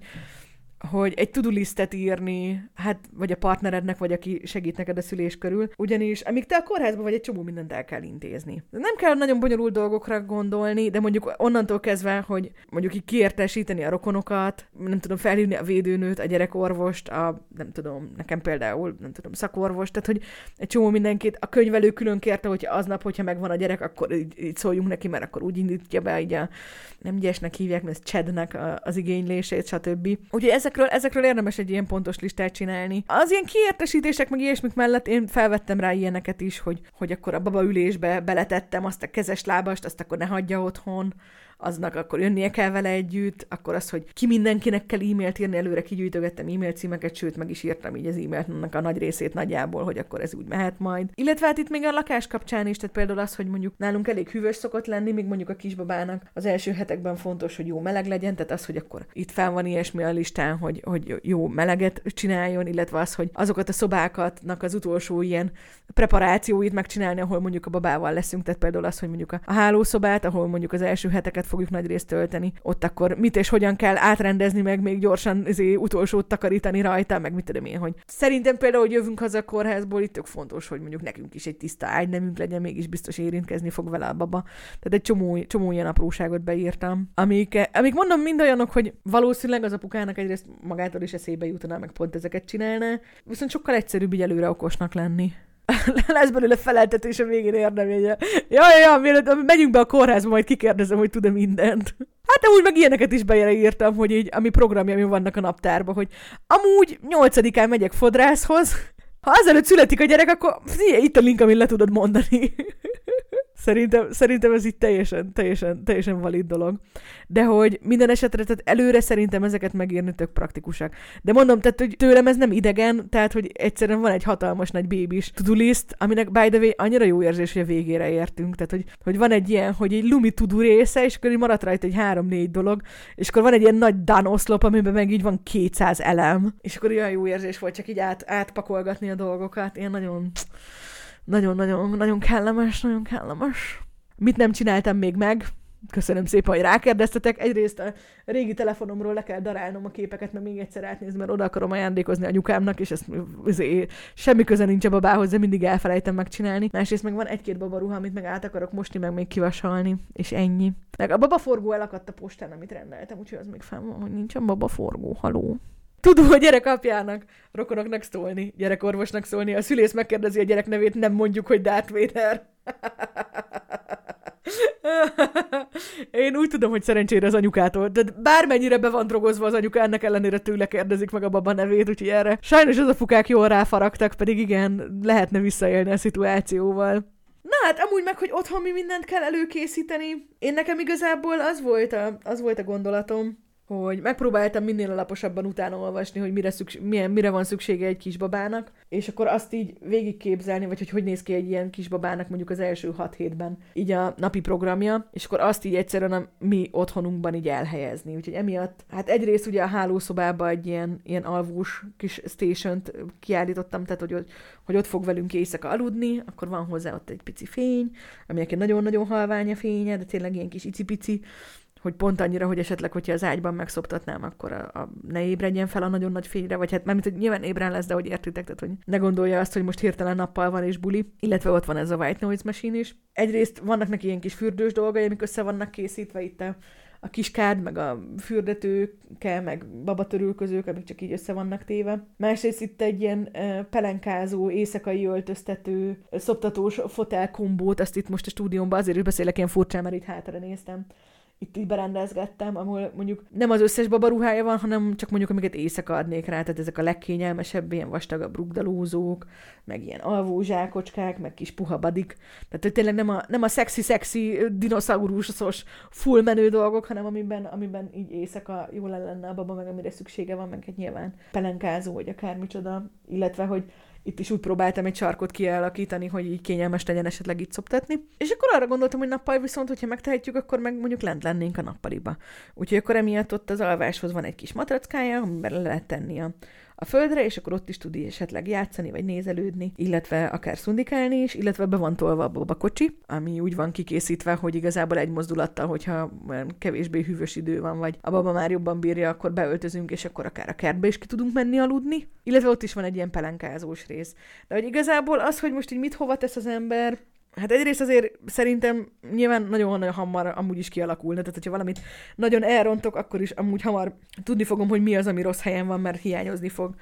hogy egy tudulisztet írni, hát vagy a partnerednek, vagy aki segít neked a szülés körül, ugyanis amíg te a kórházban vagy, egy csomó mindent el kell intézni. Nem kell nagyon bonyolult dolgokra gondolni, de mondjuk onnantól kezdve, hogy mondjuk így kiértesíteni a rokonokat, nem tudom, felhívni a védőnőt, a gyerekorvost, a nem tudom, nekem például, nem tudom, szakorvost, tehát hogy egy csomó mindenkit, a könyvelő külön kérte, hogy aznap, hogyha megvan a gyerek, akkor így, így szóljunk neki, mert akkor úgy indítja be így a, nem gyesnek hívják, mert ez csednek az igénylését, stb. Úgyhogy ez ezekről, ezekről érdemes egy ilyen pontos listát csinálni. Az ilyen kiértesítések, meg ilyesmik mellett én felvettem rá ilyeneket is, hogy, hogy akkor a baba ülésbe beletettem azt a kezes lábast, azt akkor ne hagyja otthon, aznak akkor jönnie kell vele együtt, akkor az, hogy ki mindenkinek kell e-mailt írni, előre kigyűjtögettem e-mail címeket, sőt, meg is írtam így az e-mailnek a nagy részét nagyjából, hogy akkor ez úgy mehet majd. Illetve hát itt még a lakás kapcsán is, tehát például az, hogy mondjuk nálunk elég hűvös szokott lenni, még mondjuk a kisbabának az első hetekben fontos, hogy jó meleg legyen, tehát az, hogy akkor itt fel van ilyesmi a listán, hogy, hogy jó meleget csináljon, illetve az, hogy azokat a szobákatnak az utolsó ilyen preparációit megcsinálni, ahol mondjuk a babával leszünk, tehát például az, hogy mondjuk a hálószobát, ahol mondjuk az első heteket fogjuk nagy részt tölteni. Ott akkor mit és hogyan kell átrendezni, meg még gyorsan azért utolsót takarítani rajta, meg mit tudom én, hogy szerintem például, hogy jövünk haza a kórházból, itt tök fontos, hogy mondjuk nekünk is egy tiszta ágynemünk legyen, mégis biztos érintkezni fog vele a baba. Tehát egy csomó, csomó ilyen apróságot beírtam, amik, amik mondom mind olyanok, hogy valószínűleg az apukának egyrészt magától is eszébe jutna, meg pont ezeket csinálna, viszont sokkal egyszerűbb így előre okosnak lenni. lesz belőle feleltetés a végén érdeménye. Ja, ja, ja, mielőtt megyünk be a kórházba, majd kikérdezem, hogy tud-e mindent. Hát úgy meg ilyeneket is írtam, hogy így, ami programjaim vannak a naptárban, hogy amúgy nyolcadikán megyek fodrászhoz, ha azelőtt születik a gyerek, akkor itt a link, amit le tudod mondani. Szerintem, szerintem ez itt teljesen, teljesen, teljesen valid dolog. De hogy minden esetre, tehát előre szerintem ezeket megírni tök praktikusak. De mondom, tehát, hogy tőlem ez nem idegen, tehát, hogy egyszerűen van egy hatalmas nagy bébis to list, aminek by the way annyira jó érzés, hogy a végére értünk. Tehát, hogy, hogy van egy ilyen, hogy egy lumi to része, és akkor így maradt rajta egy három-négy dolog, és akkor van egy ilyen nagy done oszlop, amiben meg így van 200 elem, és akkor olyan jó érzés volt csak így át, átpakolgatni a dolgokat. Ilyen nagyon nagyon-nagyon nagyon kellemes, nagyon kellemes. Mit nem csináltam még meg? Köszönöm szépen, hogy rákérdeztetek. Egyrészt a régi telefonomról le kell darálnom a képeket, mert még egyszer átnézni, mert oda akarom ajándékozni a anyukámnak, és ezt azért, semmi köze nincs a babához, de mindig elfelejtem megcsinálni. Másrészt meg van egy-két babaruha, amit meg át akarok mosni, meg még kivasalni, és ennyi. Meg a babaforgó elakadt a postán, amit rendeltem, úgyhogy az még fenn van, hogy nincsen babaforgó, haló. Tudom, hogy gyerek apjának, rokonoknak szólni, gyerekorvosnak szólni. A szülész megkérdezi a gyerek nevét, nem mondjuk, hogy Darth Vader. Én úgy tudom, hogy szerencsére az anyukától. De bármennyire be van drogozva az anyuka, ennek ellenére tőle kérdezik meg a baba nevét, úgyhogy erre sajnos az apukák jól ráfaragtak, pedig igen, lehetne visszaélni a szituációval. Na hát, amúgy meg, hogy otthon mi mindent kell előkészíteni. Én nekem igazából az volt a, az volt a gondolatom, hogy megpróbáltam minél alaposabban utána olvasni, hogy mire, szükség, milyen, mire van szüksége egy kisbabának, és akkor azt így végigképzelni, vagy hogy hogy néz ki egy ilyen kisbabának mondjuk az első hat hétben, így a napi programja, és akkor azt így egyszerűen a mi otthonunkban így elhelyezni. Úgyhogy emiatt, hát egyrészt ugye a hálószobába egy ilyen, ilyen alvós kis station kiállítottam, tehát hogy, hogy ott fog velünk éjszaka aludni, akkor van hozzá ott egy pici fény, ami egy nagyon-nagyon halvány a fénye, de tényleg ilyen kis icipici, hogy pont annyira, hogy esetleg, hogyha az ágyban megszoptatnám, akkor a, a ne ébredjen fel a nagyon nagy fényre, vagy hát mert hogy nyilván ébren lesz, de hogy értitek, tehát hogy ne gondolja azt, hogy most hirtelen nappal van és buli, illetve ott van ez a white noise machine is. Egyrészt vannak neki ilyen kis fürdős dolgai, amik össze vannak készítve itt a, a kiskád, meg a fürdetőke, meg babatörülközők, amik csak így össze vannak téve. Másrészt itt egy ilyen pelenkázó, éjszakai öltöztető, szoptatós fotel kombót, azt itt most a stúdiómban azért is beszélek ilyen furcsán, mert itt hátra néztem itt így berendezgettem, ahol mondjuk nem az összes baba ruhája van, hanem csak mondjuk amiket éjszaka adnék rá, tehát ezek a legkényelmesebb, ilyen vastagabb rugdalózók, meg ilyen alvózsákocskák, meg kis puha badik. Tehát hogy tényleg nem a, nem a szexi-szexi dinoszauruszosos full menő dolgok, hanem amiben, amiben így éjszaka jól lenne a baba, meg amire szüksége van, meg egy nyilván pelenkázó, vagy akármicsoda, illetve hogy itt is úgy próbáltam egy sarkot kialakítani, hogy így kényelmes legyen esetleg itt szoptatni. És akkor arra gondoltam, hogy nappal viszont, hogyha megtehetjük, akkor meg mondjuk lent lennénk a nappaliba. Úgyhogy akkor emiatt ott az alváshoz van egy kis matrackája, amiben le lehet tenni a, a földre, és akkor ott is tud esetleg játszani, vagy nézelődni, illetve akár szundikálni is, illetve be van tolva a babakocsi, ami úgy van kikészítve, hogy igazából egy mozdulattal, hogyha kevésbé hűvös idő van, vagy a baba már jobban bírja, akkor beöltözünk, és akkor akár a kertbe is ki tudunk menni aludni. Illetve ott is van egy ilyen pelenkázós rész. De hogy igazából az, hogy most így mit hova tesz az ember, Hát egyrészt azért szerintem nyilván nagyon hamar amúgy is kialakulna, tehát hogyha valamit nagyon elrontok, akkor is amúgy hamar tudni fogom, hogy mi az, ami rossz helyen van, mert hiányozni fog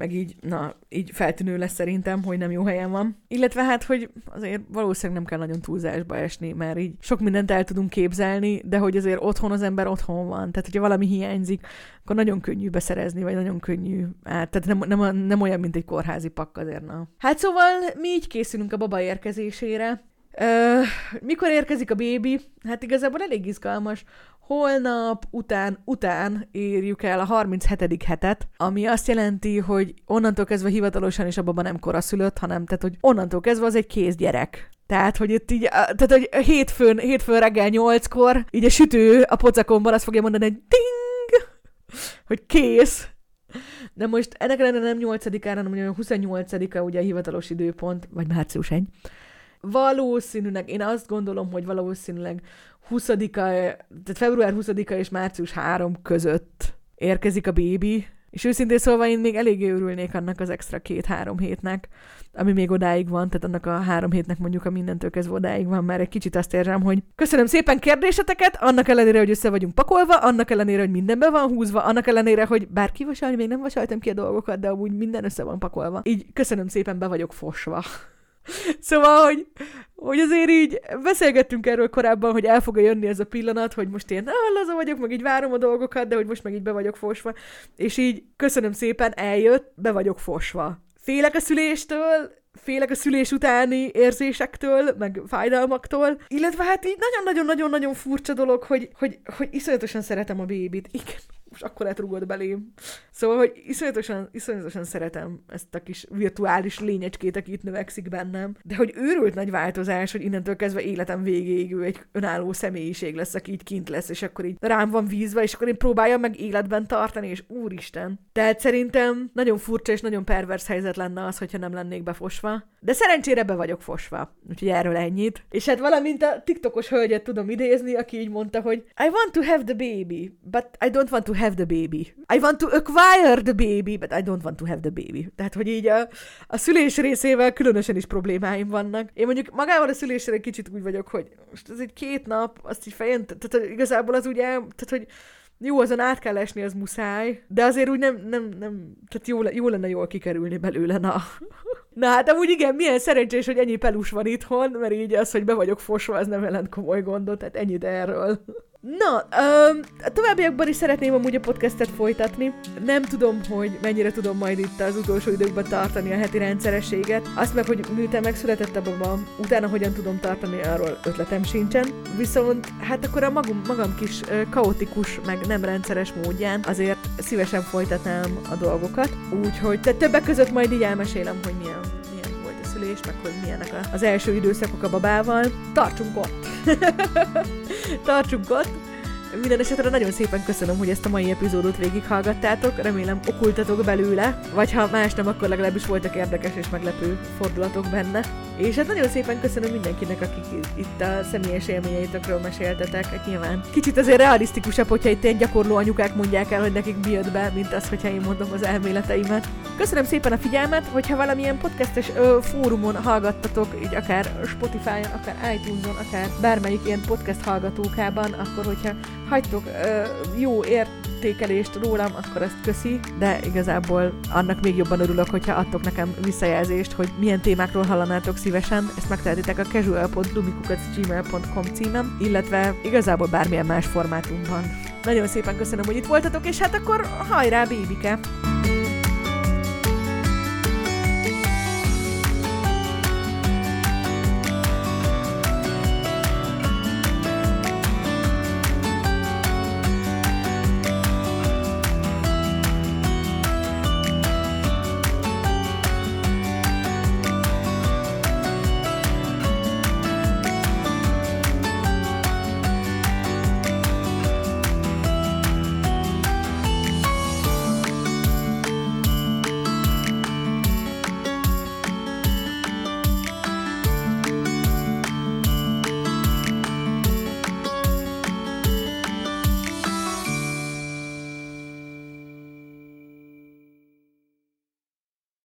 meg így, na, így feltűnő lesz szerintem, hogy nem jó helyen van. Illetve hát, hogy azért valószínűleg nem kell nagyon túlzásba esni, mert így sok mindent el tudunk képzelni, de hogy azért otthon az ember otthon van. Tehát, hogyha valami hiányzik, akkor nagyon könnyű beszerezni, vagy nagyon könnyű át. Tehát nem, nem, nem olyan, mint egy kórházi pakk azért, na. Hát szóval mi így készülünk a baba érkezésére. Uh, mikor érkezik a bébi? Hát igazából elég izgalmas holnap után, után érjük el a 37. hetet, ami azt jelenti, hogy onnantól kezdve hivatalosan is a baba nem koraszülött, hanem tehát, hogy onnantól kezdve az egy kész gyerek. Tehát, hogy itt így, tehát, hogy hétfőn, hétfőn reggel nyolckor, így a sütő a pocakomban azt fogja mondani, hogy ding, hogy kész. De most ennek lenne nem 8-án, hanem 28-a ugye a hivatalos időpont, vagy március 1 valószínűleg, én azt gondolom, hogy valószínűleg 20-a, tehát február 20-a és március 3 között érkezik a bébi, és őszintén szólva én még eléggé örülnék annak az extra két-három hétnek, ami még odáig van, tehát annak a három hétnek mondjuk a mindentől kezdve odáig van, mert egy kicsit azt érzem, hogy köszönöm szépen kérdéseteket, annak ellenére, hogy össze vagyunk pakolva, annak ellenére, hogy mindenbe van húzva, annak ellenére, hogy bár kivasalni, még nem vasaltam ki a dolgokat, de amúgy minden össze van pakolva. Így köszönöm szépen, be vagyok fosva. Szóval, hogy, hogy azért így beszélgettünk erről korábban, hogy el fog jönni ez a pillanat, hogy most én laza vagyok, meg így várom a dolgokat, de hogy most meg így be vagyok fosva. És így köszönöm szépen, eljött, be vagyok fosva. Félek a szüléstől, félek a szülés utáni érzésektől, meg fájdalmaktól, illetve hát így nagyon-nagyon-nagyon-nagyon furcsa dolog, hogy, hogy, hogy iszonyatosan szeretem a bébit. Igen, most akkor letrugod belém. Szóval, hogy iszonyatosan, iszonyatosan szeretem ezt a kis virtuális lényecskét, aki itt növekszik bennem, de hogy őrült nagy változás, hogy innentől kezdve életem végéig ő egy önálló személyiség lesz, aki így kint lesz, és akkor így rám van vízve, és akkor én próbáljam meg életben tartani, és úristen. Tehát szerintem nagyon furcsa és nagyon pervers helyzet lenne az, hogyha nem lennék befosva. De szerencsére be vagyok fosva. Úgyhogy erről ennyit. És hát valamint a TikTokos hölgyet tudom idézni, aki így mondta, hogy I want to have the baby, but I don't want to have the baby. I want to acquire the baby, but I don't want to have the baby. Tehát, hogy így a, a szülés részével különösen is problémáim vannak. Én mondjuk magával a szülésre kicsit úgy vagyok, hogy most ez egy két nap, azt így fejen, tehát igazából az ugye, tehát hogy jó, azon át kell esni, az muszáj, de azért úgy nem, nem, nem tehát jó, jó lenne jól kikerülni belőle, na. Na hát amúgy igen, milyen szerencsés, hogy ennyi pelus van itthon, mert így az, hogy be vagyok fosva, az nem jelent komoly gondot, tehát ennyit erről. Na, um, a továbbiakban is szeretném amúgy a podcastet folytatni. Nem tudom, hogy mennyire tudom majd itt az utolsó időkben tartani a heti rendszerességet. Azt meg, hogy miután megszületett a baba, utána hogyan tudom tartani, arról ötletem sincsen. Viszont hát akkor a magam, magam kis uh, kaotikus, meg nem rendszeres módján azért szívesen folytatnám a dolgokat. Úgyhogy te többek között majd így elmesélem, hogy milyen, szülés, meg hogy milyenek az első időszakok a babával. Tartsunk ott! Tartsunk ott! Minden esetre nagyon szépen köszönöm, hogy ezt a mai epizódot végighallgattátok, remélem okultatok belőle, vagy ha más nem, akkor legalábbis voltak érdekes és meglepő fordulatok benne. És hát nagyon szépen köszönöm mindenkinek, akik itt a személyes élményeitekről meséltetek. Nyilván kicsit azért realisztikusabb, hogyha itt ilyen gyakorló anyukák mondják el, hogy nekik mi jött be, mint az, hogyha én mondom az elméleteimet. Köszönöm szépen a figyelmet, hogyha valamilyen podcastes ö, fórumon hallgattatok, így akár Spotify-on, akár iTunes-on, akár bármelyik ilyen podcast hallgatókában, akkor hogyha hagytok ö, jó értékelést rólam, akkor ezt köszi, de igazából annak még jobban örülök, hogyha adtok nekem visszajelzést, hogy milyen témákról hallanátok szívesen. Ezt megtehetitek a casual.lumikukacgmail.com címem, illetve igazából bármilyen más formátumban. Nagyon szépen köszönöm, hogy itt voltatok, és hát akkor hajrá, bébike!